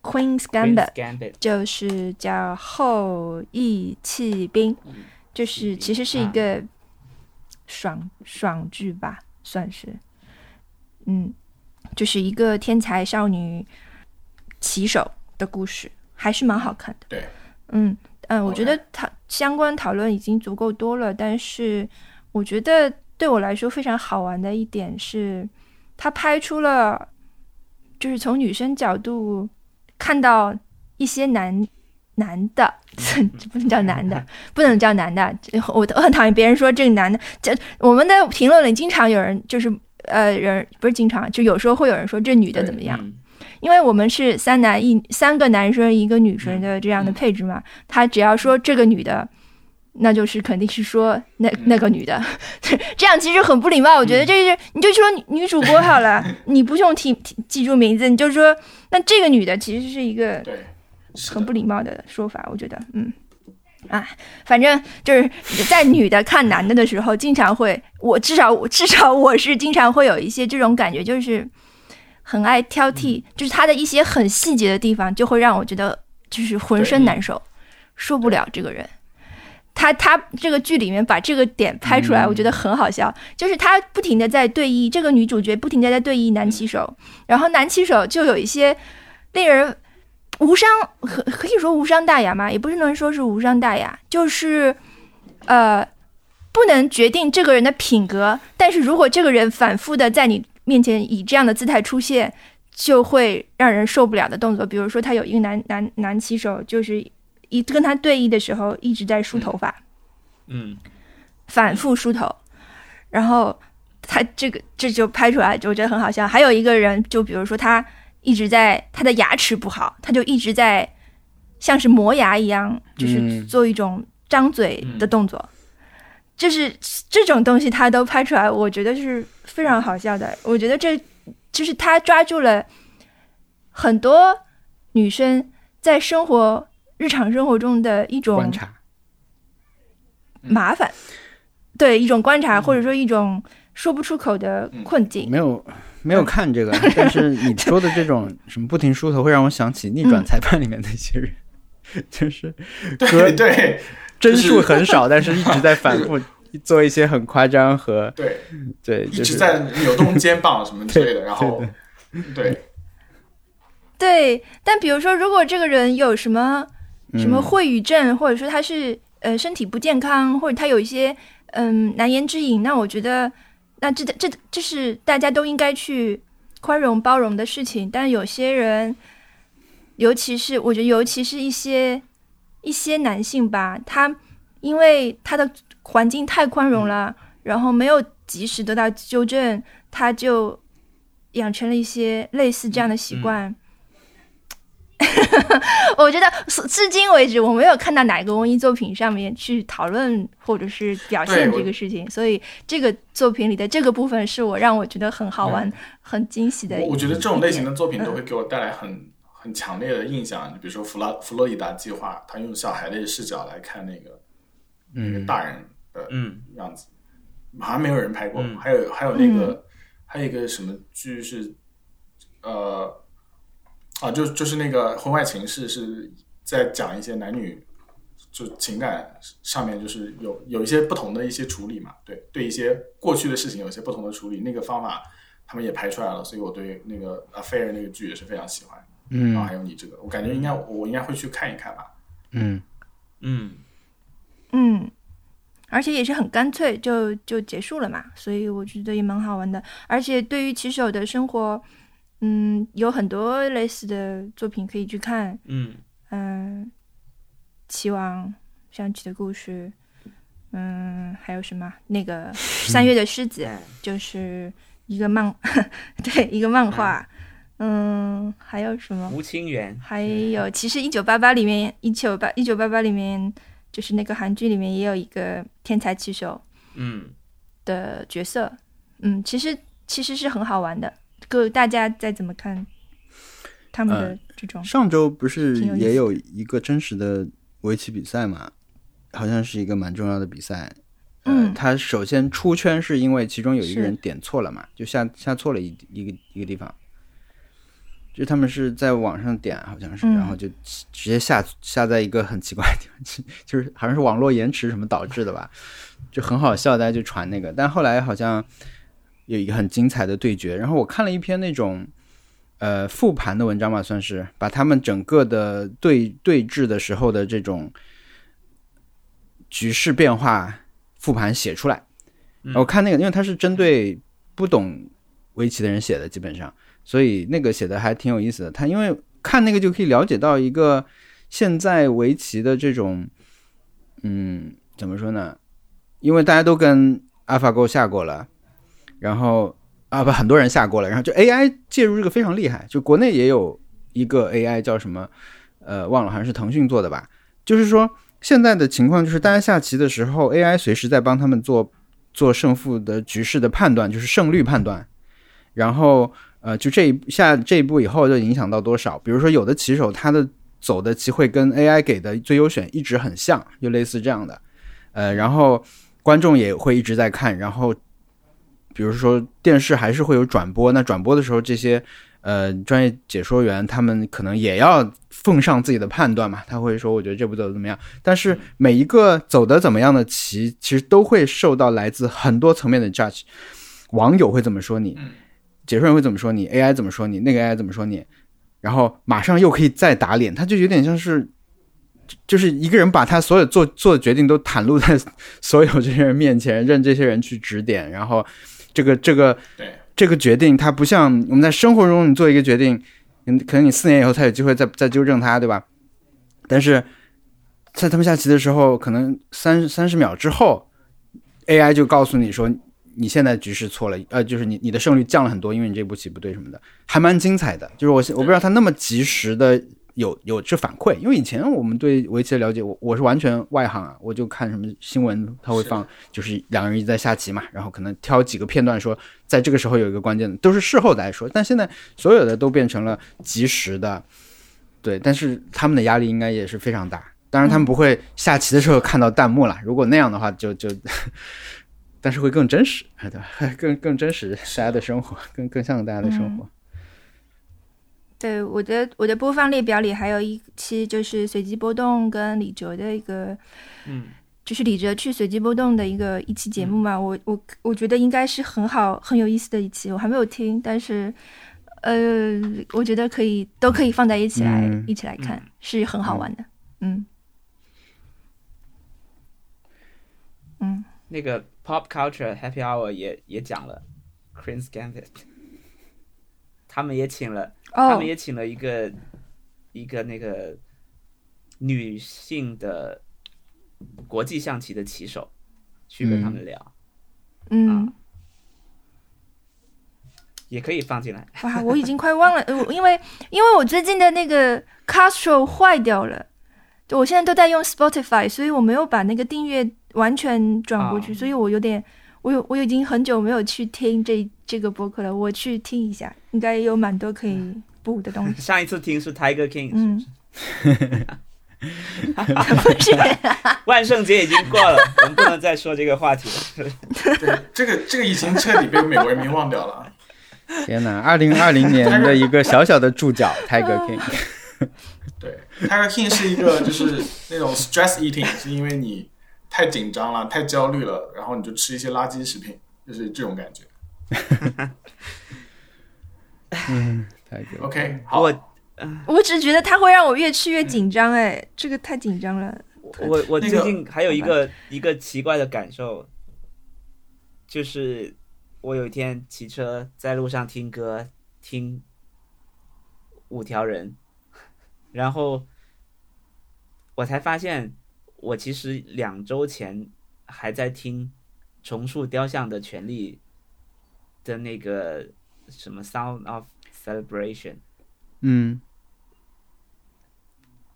Queen's Gambit，Queen's Gambit，就是叫后羿弃兵，就是其实是一个爽爽剧吧，算是，嗯，就是一个天才少女棋手的故事，还是蛮好看的。对，嗯嗯，我觉得讨相关讨论已经足够多了，但是我觉得对我来说非常好玩的一点是，他拍出了就是从女生角度看到一些男男的，不能叫男的，不能叫男的，我我很讨厌别人说这个男的，这我们的评论里经常有人就是呃人不是经常，就有时候会有人说这女的怎么样。嗯因为我们是三男一三个男生一个女生的这样的嗯。配置嘛，他只要说这个女的，那就是肯定是说那那个女的，这样其实很不礼貌。我觉得这是你就说女女主播好了，你不用提提记住名字，你就说那这个女的其实是一个很不礼貌的说法，我觉得，嗯，啊，反正就是在女的看男的的时候，经常会，我至少我至少我是经常会有一些这种感觉，就是很爱挑剔，就是他的一些很细节的地方，就会让我觉得就是浑身难受，受不了这个人。他他这个剧里面把这个点拍出来，嗯。我觉得很好笑，就是他不停的在对弈，这个女主角不停的在对弈男棋手，然后男棋手就有一些令人无伤可可以说无伤大雅嘛？也不是能说是无伤大雅，就是呃不能决定这个人的品格，但是如果这个人反复的在你面前以这样的姿态出现，就会让人受不了的动作。比如说，他有一个男男男棋手，就是一跟他对弈的时候一直在梳头发，嗯，反复梳头，然后他这个这就拍出来，我觉得很好笑。还有一个人，就比如说他一直在他的牙齿不好，他就一直在像是磨牙一样，就是嗯。做一种张嘴的动作，就是这种东西他都拍出来，我觉得是非常好笑的。我觉得这就是他抓住了很多女生在生活日常生活中的一种观察，麻烦，对一种观察，或者说一种说不出口的困境。没有没有看这个，但是你说的这种什么不停梳头，会让我想起逆嗯转裁判里面那些人，就是对对。帧数很少，但是一直在反复 做一些很夸张和对，对，一直就是在扭动肩膀什么之类的，然后对对。对，但比如说，如果这个人有什么什么嗯。秽语症，或者说他是呃身体不健康，或者他有一些嗯难言之隐，那我觉得那这这这是大家都应该去宽容包容的事情。但有些人，尤其是我觉得，尤其是一些一些男性吧，他因为他的环境太宽容了，然后没有及时得到纠正，他就养成了一些类似这样的习惯。我觉得至至今为止，我没有看到哪个文艺作品上面去讨论或者是表现这个事情，所以这个作品里的这个部分是我让我觉得很好玩、很惊喜的一。我我觉得这种类型的作品嗯都会给我带来很很强烈的印象。比如说弗拉弗洛伊达计划，他用小孩的视角来看那个那个嗯大人的嗯样子，好像没有人拍过。嗯还有还有那个、还有一个什么剧是呃啊，就就是那个婚外情事是在讲一些男女就情感上面就是有有一些不同的一些处理嘛，对对一些过去的事情有一些不同的处理，那个方法他们也拍出来了，所以我对那个《Affair》那个剧也是非常喜欢。嗯然后嗯还有你这个，我感觉应该我应该会去看一看吧。嗯嗯嗯，而且也是很干脆就就结束了嘛，所以我觉得也蛮好玩的。而且对于骑手的生活，嗯，有很多类似的作品可以去看，嗯嗯，期望想起的故事，嗯，还有什么？那个 三月的狮子，就是一个漫，对，一个漫画，嗯，还有什么？吴清源还有，其实《一九八八》里面，一九八一九八八里面，就是那个韩剧里面也有一个天才棋手嗯的角色，嗯，其实其实是很好玩的。各大家再怎么看他们的呃这种，上周不是也有一个真实的围棋比赛嘛？好像是一个蛮重要的比赛。呃嗯，他首先出圈是因为其中有一个人点错了嘛，就下下错了一一个一个地方，就他们是在网上点，好像是，嗯。然后就直直接下下在一个很奇怪的地方，就是好像是网络延迟什么导致的吧，就很好笑，大家就传那个，但后来好像有一个很精彩的对决，然后我看了一篇那种呃复盘的文章吧，算是把他们整个的对对峙的时候的这种局势变化复盘写出来。嗯。我看那个，因为他是针对不懂围棋的人写的，基本上，所以那个写的还挺有意思的。他因为看那个就可以了解到一个现在围棋的这种，嗯，怎么说呢？因为大家都跟 AlphaGo 下过了，然后啊不，很多人下过了，然后就 AI 介入这个非常厉害，就国内也有一个 AI 叫什么，呃，忘了，好像是腾讯做的吧。就是说现在的情况就是，大家下棋的时候，AI 随时在帮他们做做胜负的局势的判断，就是胜率判断。然后呃，就这一下这一步以后就影响到多少？比如说有的棋手他的走的棋会跟 AI 给的最优选一直很像，就类似这样的。呃，然后观众也会一直在看，然后比如说电视还是会有转播，那转播的时候这些呃专业解说员他们可能也要奉上自己的判断嘛，他会说我觉得这步走的怎么样，但是每一个走的怎么样的棋，其实都会受到来自很多层面的 judge，网友会怎么说你，解说员会怎么说你，AI 怎么说你，那个 AI 怎么说你，然后马上又可以再打脸，他就有点像是。就是一个人把他所有做做的决定都袒露在 所有这些人面前，任这些人去指点，然后这个这个这个决定，它不像我们在生活中你做一个决定，嗯，可能你四年以后才有机会再再纠正他，对吧？但是在他们下棋的时候，可能三三十秒之后，AI 就告诉你说你现在局势错了，呃，就是你你的胜率降了很多，因为你这步棋不对什么的，还蛮精彩的。就是我我不知道他那么及时的有有这反馈，因为以前我们对围棋的了解，我我是完全外行啊，我就看什么新闻他会放，就是两个人一直在下棋嘛，然后可能挑几个片段说，在这个时候有一个关键的，都是事后再说。但现在所有的都变成了及时的，对，但是他们的压力应该也是非常大。当然，他们不会下棋的时候看到弹幕了。如果那样的话就，就但是会更真实，对吧？更更真实大家的生活，更更像大家的生活。对我的我的播放列表里还有一期就是随机波动跟李哲的一个，嗯，就是李哲去随机波动的一个一期节目嘛，我我我觉得应该是很好很有意思的一期，我还没有听，但是呃，我觉得可以都可以放在一起来、嗯。一起来看，嗯。是很好玩的，嗯。嗯。那个 Pop Culture Happy Hour 也也讲了 Queen's Gambit，他们也请了，他哦们也请了一个一个那个女性的国际象棋的棋手去跟他们聊，嗯。也可以放进来。哇，我已经快忘了，呃我因为因为我最近的那个 Castro 坏掉了，就我现在都在用 Spotify，所以我没有把那个订阅完全转过去，啊所以我有点，我有我已经很久没有去听这这个播客了，我去听一下，应该有蛮多可以补的东西。上一次听是 Tiger King，嗯是不是？不是，万圣节已经过了，我们不能再说这个话题了。对，这个这个已经彻底被美国人民忘掉了。天哪！二零二零年的一个小小的注脚，Tiger King。对，Tiger King 是一个就是那种 stress eating，是因为你太紧张了、太焦虑了，然后你就吃一些垃圾食品，就是这种感觉。Tiger。OK，好，我我只觉得它会让我越吃越紧张，哎，这个太紧张了。我我最近还有一个一个奇怪的感受，就是我有一天骑车在路上听歌，听五条人，然后我才发现，我其实两周前还在听重塑雕像的权利的那个什么 Sound of Celebration。嗯，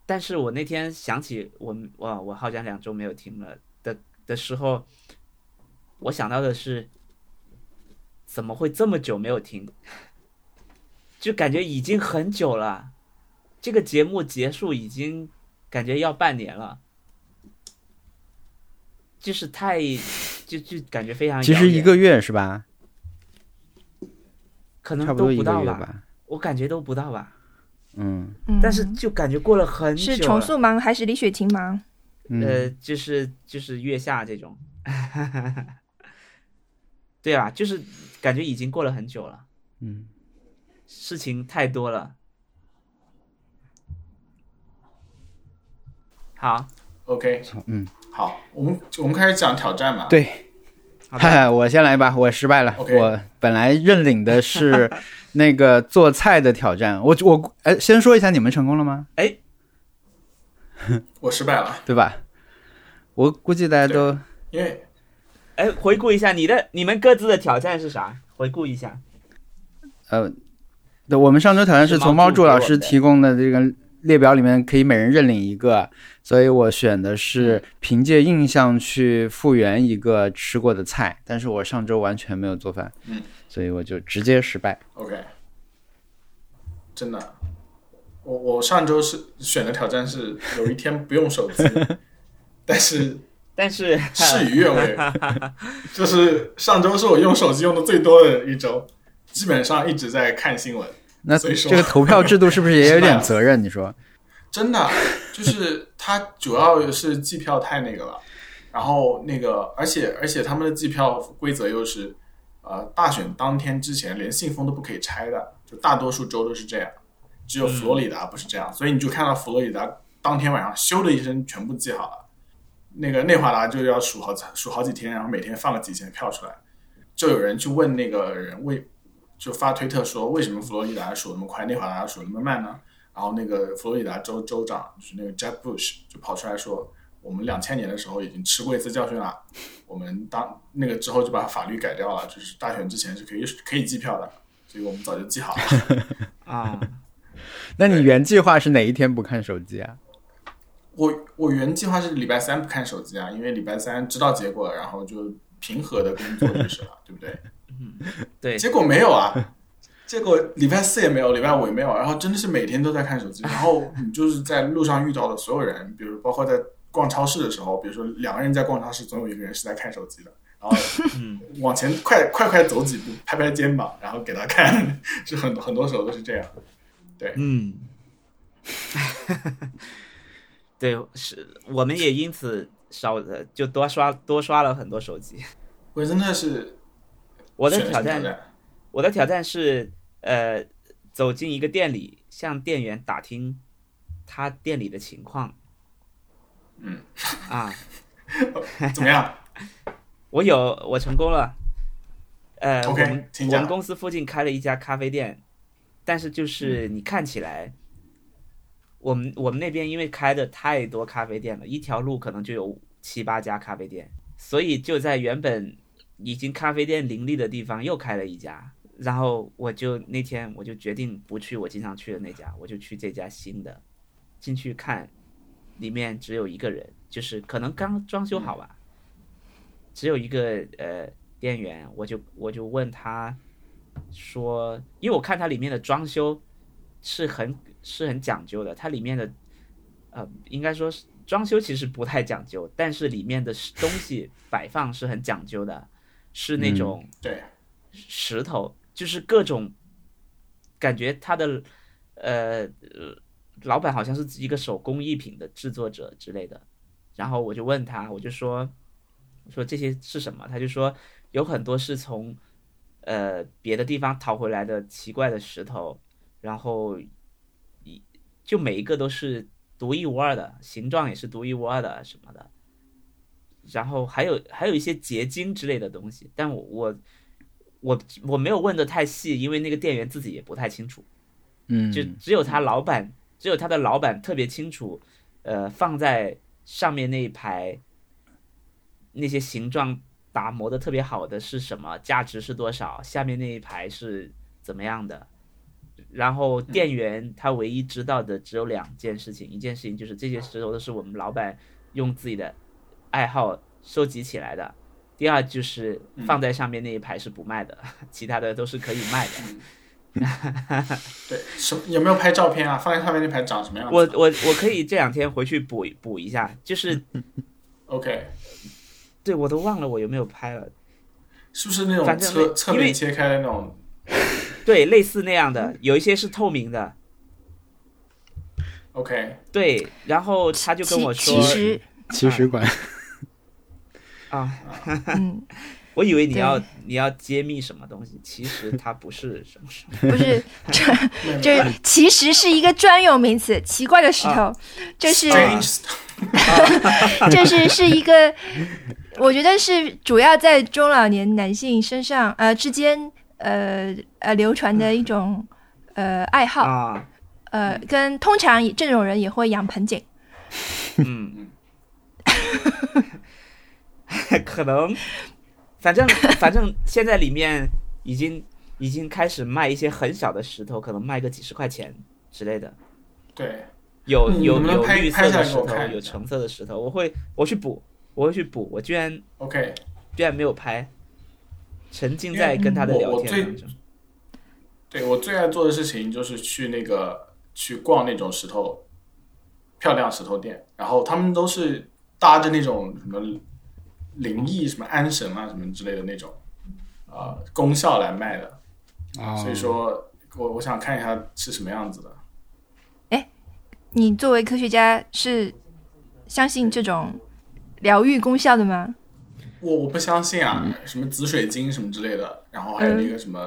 但是我那天想起我哇，我好像两周没有听了的的时候，我想到的是，怎么会这么久没有听？就感觉已经很久了，这个节目结束已经感觉要半年了，就是太就就感觉非常其实一个月是吧？可能都差不多一个到吧，月吧。我感觉都不到吧，嗯。嗯，但是就感觉过了很久是了。重塑忙还是李雪琴忙？嗯，呃，就是就是月下这种，对啊，就是感觉已经过了很久了，嗯，事情太多了。好，OK，嗯，好，我们我们开始讲挑战嘛。对，好哈哈，我先来吧，我失败了。我本来认领的是那个做菜的挑战，我我哎，先说一下你们成功了吗？哎，我失败了，对吧？我估计大家都因为哎，回顾一下你的你们各自的挑战是啥？回顾一下。呃，对，我们上周挑战是从猫柱老师提供的这个列表里面可以每人认领一个，所以我选的是凭借印象去复原一个吃过的菜，但是我上周完全没有做饭，嗯，所以我就直接失败。OK，真的，我我上周是选的挑战是有一天不用手机，但是 但是事与愿违，就是上周是我用手机用的最多的一周，基本上一直在看新闻。那所以说这个投票制度是不是也有点 责任？你说？真的，就是它主要是计票太那个了，然后那个，而且而且他们的计票规则又是，呃，大选当天之前连信封都不可以拆的，就大多数州都是这样，只有佛罗里达不是这样，所以你就看到佛罗里达当天晚上咻的一声全部记好了，那个内华达就要数好数好几天，然后每天放了几千票出来，就有人去问那个人为，就发推特说为什么佛罗里达数那么快，内华达数那么慢呢？然后那个佛罗里达州州长就是那个 Jeb Bush 就跑出来说，我们两千年的时候已经吃过一次教训了，我们当那个之后就把法律改掉了，就是大选之前是可以可以计票的，所以我们早就记好了。啊，那你原计划是哪一天不看手机啊？我我原计划是礼拜三不看手机啊，因为礼拜三知道结果，然后就平和的工作就是了，对不对？嗯 对，结果没有啊，结果礼拜四也没有，礼拜五也没有，然后真的是每天都在看手机，然后你就是在路上遇到的所有人，比如包括在逛超市的时候，比如说两个人在逛超市，总有一个人是在看手机的，然后嗯往前快快快走几步，拍拍肩膀，然后给他看，是很很多时候都是这样。对嗯，对，是我们也因此少的就多刷多刷了很多手机。我真的是我的挑战我的挑战是，呃，走进一个店里，向店员打听他店里的情况。嗯，啊，怎么样？我有，我成功了。呃我们我们公司附近开了一家咖啡店，但是就是你看起来，我们我们那边因为开的太多咖啡店了，一条路可能就有七八家咖啡店，所以就在原本已经咖啡店林立的地方又开了一家，然后我就那天我就决定不去我经常去的那家，我就去这家新的，进去看，里面只有一个人，就是可能刚装修好吧，只有一个呃店员，我就我就问他说，因为我看它里面的装修是很是很讲究的，它里面的呃应该说是装修其实不太讲究，但是里面的东西摆放是很讲究的，是那种。对，石头，就是各种感觉他的呃呃老板好像是一个手工艺品的制作者之类的，然后我就问他，我就说我说这些是什么？他就说有很多是从呃别的地方淘回来的奇怪的石头，然后一就每一个都是独一无二的，形状也是独一无二的什么的。然后还有还有一些结晶之类的东西，但我我我我没有问的太细，因为那个店员自己也不太清楚，嗯，就只有他老板，只有他的老板特别清楚，呃，放在上面那一排那些形状打磨的特别好的是什么，价值是多少，下面那一排是怎么样的。然后店员他唯一知道的只有两件事情，一件事情就是这些石头都是我们老板用自己的爱好收集起来的，第二就是放在上面那一排是不卖的，其他的都是可以卖的。对，什有没有拍照片啊？放在上面那排长什么样子？我我我可以这两天回去补补一下，就是，OK，对我都忘了我有没有拍了，是不是那种侧侧面切开的那种？对，类似那样的，有一些是透明的，OK，对，然后他就跟我说其实，其实管，啊，嗯，我以为你要你要揭秘什么东西，其实它不是什么什么，不是，这这其实是一个专有名词，奇怪的石头，这是 这是是一个，我觉得是主要在中老年男性身上呃之间呃呃流传的一种呃爱好，啊，呃跟通常这种人也会养盆景，嗯，可能，反正反正现在里面已经已经开始卖一些很小的石头，可能卖个几十块钱之类的。对，有嗯有有绿色的石头，有橙色的石头，我会我去补，我会去补，我居然 OK，居然没有拍，沉浸在跟他的聊我我最天当中。对我最爱做的事情就是去那个去逛那种石头漂亮石头店，然后他们都是搭着那种什么灵异、什么安神啊什么之类的那种呃功效来卖的，哦所以说我我想看一下是什么样子的。哎你作为科学家是相信这种疗愈功效的吗？我我不相信啊，嗯。什么紫水晶什么之类的，然后还有那个什么、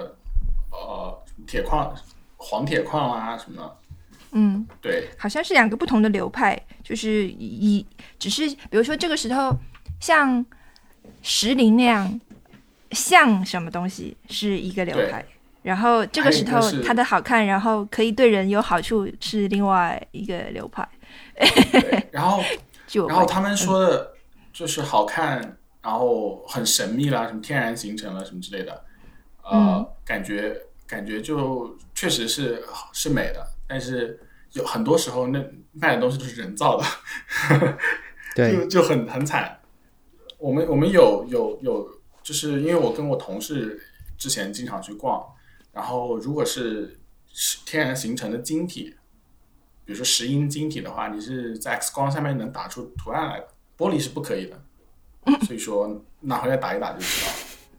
呃铁矿、黄铁矿啊什么的，嗯，对，好像是两个不同的流派，就是以以只是比如说这个石头像石林那样像什么东西是一个流派，然后这个石头它的好看，然后可以对人有好处是另外一个流派。然后 就然后他们说的就是好看，然后很神秘啦，什么天然形成了什么之类的，呃，嗯感觉感觉就确实是是美的，但是有很多时候那卖的东西都是人造的，对就就很很惨。我们我们有有有，就是因为我跟我同事之前经常去逛，然后如果是是天然形成的晶体，比如说石英晶体的话，你是在 X 光下面能打出图案来的，玻璃是不可以的。所以说拿回来打一打就知道了。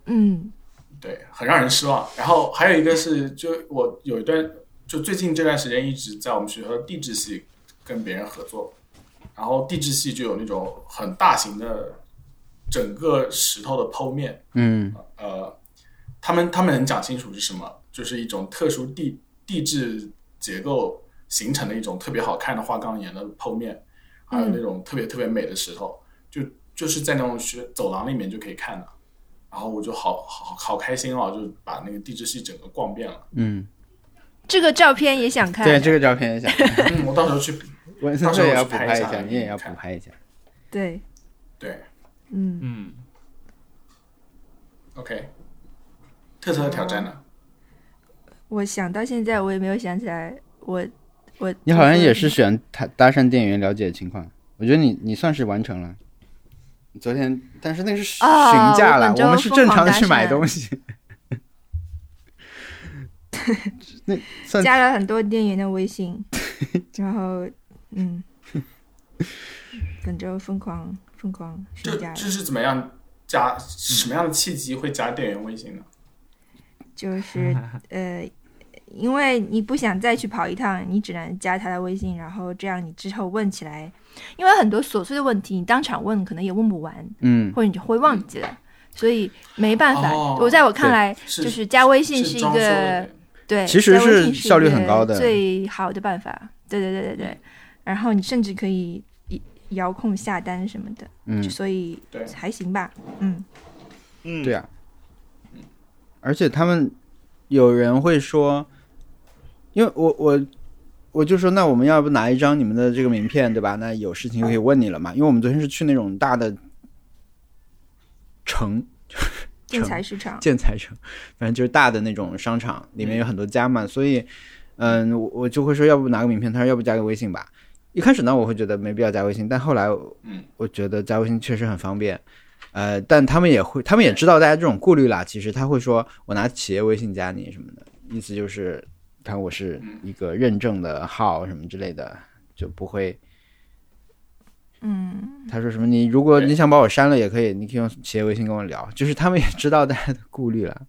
嗯对，很让人失望。然后还有一个是，就我有一段，就最近这段时间一直在我们学校的地质系跟别人合作，然后地质系就有那种很大型的整个石头的剖面，嗯呃，他们他们能讲清楚是什么，就是一种特殊地地质结构形成的一种特别好看的花岗岩的剖面，还有那种特别特别美的石头，就就是在那种学走廊里面就可以看的。然后我就好好好开心哦，就把那个地质系整个逛遍了。嗯，这个照片也想看。对这个照片也想，嗯，我到时候去，文森到时候也要拍一下补拍一下，你也要补拍一下。对，对嗯，嗯，，OK。特色的挑战呢？我想到现在我也没有想起来我，我你好像也是选搭搭讪店员了解情况，我觉得你你算是完成了。昨天，但是那个是询哦价了，我我们是正常的去买东西。那算加了很多店员的微信，然后嗯，本周疯狂疯狂询价这是怎么样加什么样的契机会加店员微信呢？就是呃，因为你不想再去跑一趟，你只能加他的微信，然后这样你之后问起来，因为很多琐碎的问题你当场问可能也问不完，嗯，或者你就会忘记了，所以没办法。哦我在我看来，就是加微信是装修的个对，其实是是效率很高的。最好的办法。对对对对对，然后你甚至可以一遥控下单什么的，嗯。所以还行吧。嗯，嗯，对啊，而且他们有人会说，因为我我我就说，那我们要不拿一张你们的这个名片，对吧？那有事情就可以问你了嘛。因为我们昨天是去那种大的城 建材市场，建材城，反正就是大的那种商场，里面有很多家嘛，所以，嗯，我我就会说，要不拿个名片，他说要不加个微信吧。一开始呢，我会觉得没必要加微信，但后来，嗯，我觉得加微信确实很方便，呃，但他们也会，他们也知道大家这种顾虑啦。其实他会说，我拿企业微信加你什么的，意思就是，看我是一个认证的号什么之类的，就不会。嗯，他说什么？你如果你想把我删了也可以，你可以用企业微信跟我聊。就是他们也知道大家的顾虑了。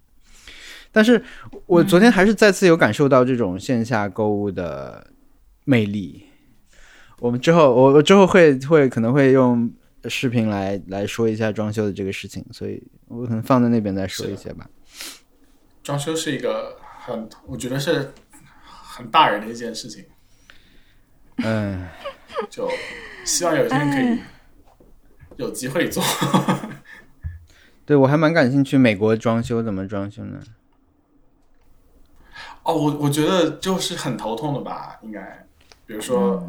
但是我昨天还是再次有感受到这种线下购物的魅力。我们之后，我我之后会会可能会用视频来来说一下装修的这个事情，所以我可能放在那边再说一些吧。装修是一个很，我觉得是很大人的一件事情，嗯，就希望有一天可以有机会做。对我还蛮感兴趣，美国装修怎么装修呢？哦，我我觉得就是很头痛的吧，应该，比如说，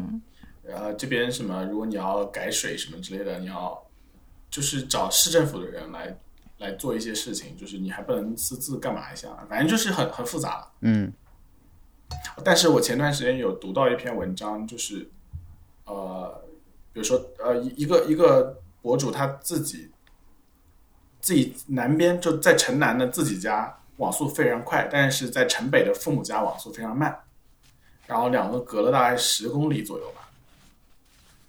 呃，这边什么，如果你要改水什么之类的，你要就是找市政府的人来来做一些事情，就是你还不能私自干嘛一下，反正就是很很复杂。嗯但是我前段时间有读到一篇文章，就是呃，比如说呃，一一个一个博主他自己自己南边就在城南的自己家网速非常快，但是在城北的父母家网速非常慢，然后两个隔了大概十公里左右吧。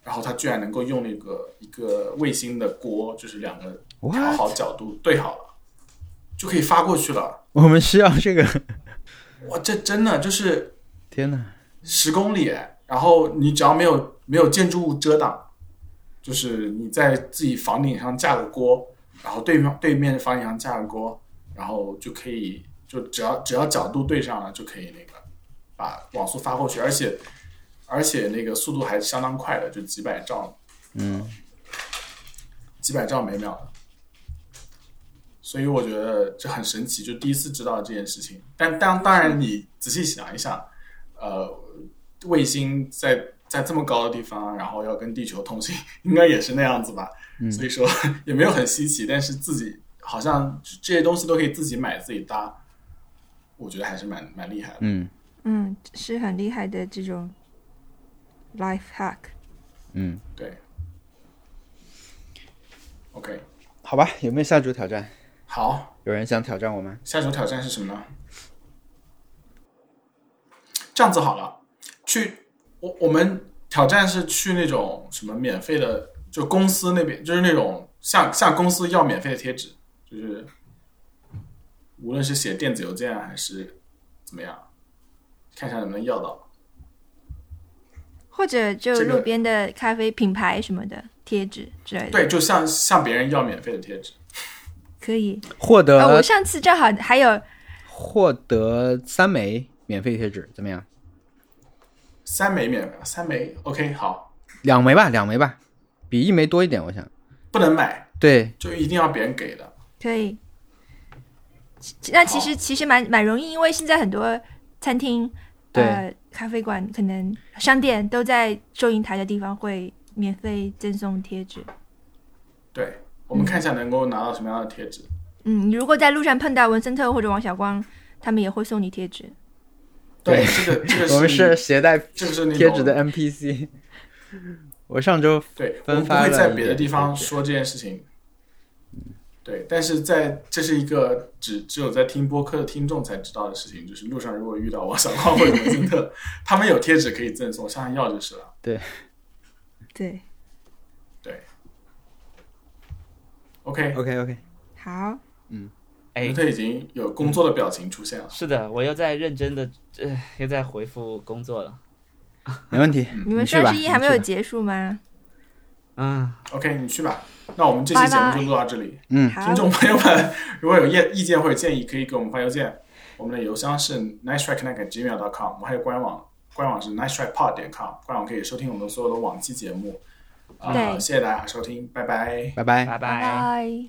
然后他居然能够用那个一个卫星的锅，就是两个调？好角度对好了，就可以发过去了。我们需要这个。哇，这真的就是天哪！十公里，然后你只要没有没有建筑物遮挡，就是你在自己房顶上架个锅，然后对面对面的房顶上架个锅，然后就可以就只要只要角度对上了就可以那个把网速发过去，而且而且那个速度还相当快的，就几百兆嗯，几百兆每秒的。所以我觉得这很神奇，就第一次知道这件事情。但当当然，你仔细想一想，呃，卫星在在这么高的地方，然后要跟地球通信，应该也是那样子吧？所以说也没有很稀奇，但是自己好像这些东西都可以自己买自己搭，我觉得还是蛮蛮厉害的。嗯嗯，是很厉害的这种 life hack。嗯，对，OK，好吧，有没有下组挑战？好，有人想挑战我吗？下一种挑战是什么呢？这样子好了，去我我们挑战是去那种什么免费的，就公司那边就是那种向向公司要免费的贴纸，就是无论是写电子邮件啊还是怎么样，看一下能不能要到。或者就路边的咖啡品牌什么的贴纸之类的，对，就向向别人要免费的贴纸。可以。获得、啊，我上次正好还有获得三枚免费贴纸，怎么样？三枚免，三枚 OK 好，两枚吧，两枚吧，比一枚多一点，我想。不能买，对，就一定要别人给的。可以。那其实其实蛮蛮容易，因为现在很多餐厅、对呃咖啡馆、可能商店都在收银台的地方会免费赠送贴纸。对，我们看一下能够拿到什么样的贴纸。嗯，你如果在路上碰到文森特或者王小光，他们也会送你贴纸。对，这个 这个我们是携带这个是贴纸的 NPC。我上周对，我们不分发了会在别的地方说这件事情。对，但是在这是一个只只有在听播客的听众才知道的事情，就是路上如果遇到王小光或者文森特，他们有贴纸可以赠送，向他要就是了。对，对 OK，OK，OK，好，嗯哎文，特已经有工作的表情出现了。是的，我又在认真的，呃，又在回复工作了。没问题。你们双十一还没有结束吗？嗯，OK，你去吧。那我们这期节目就录到这里。嗯，听，众朋友们，如果有意意见或者建议，可以给我们发邮件。我们的邮箱是 nicetrackconnect@gmail.com，我们还有官网，官网是 nicetrackpod 点 com，官网可以收听我们所有的往期节目。好谢谢大家收听拜拜。拜拜。拜拜。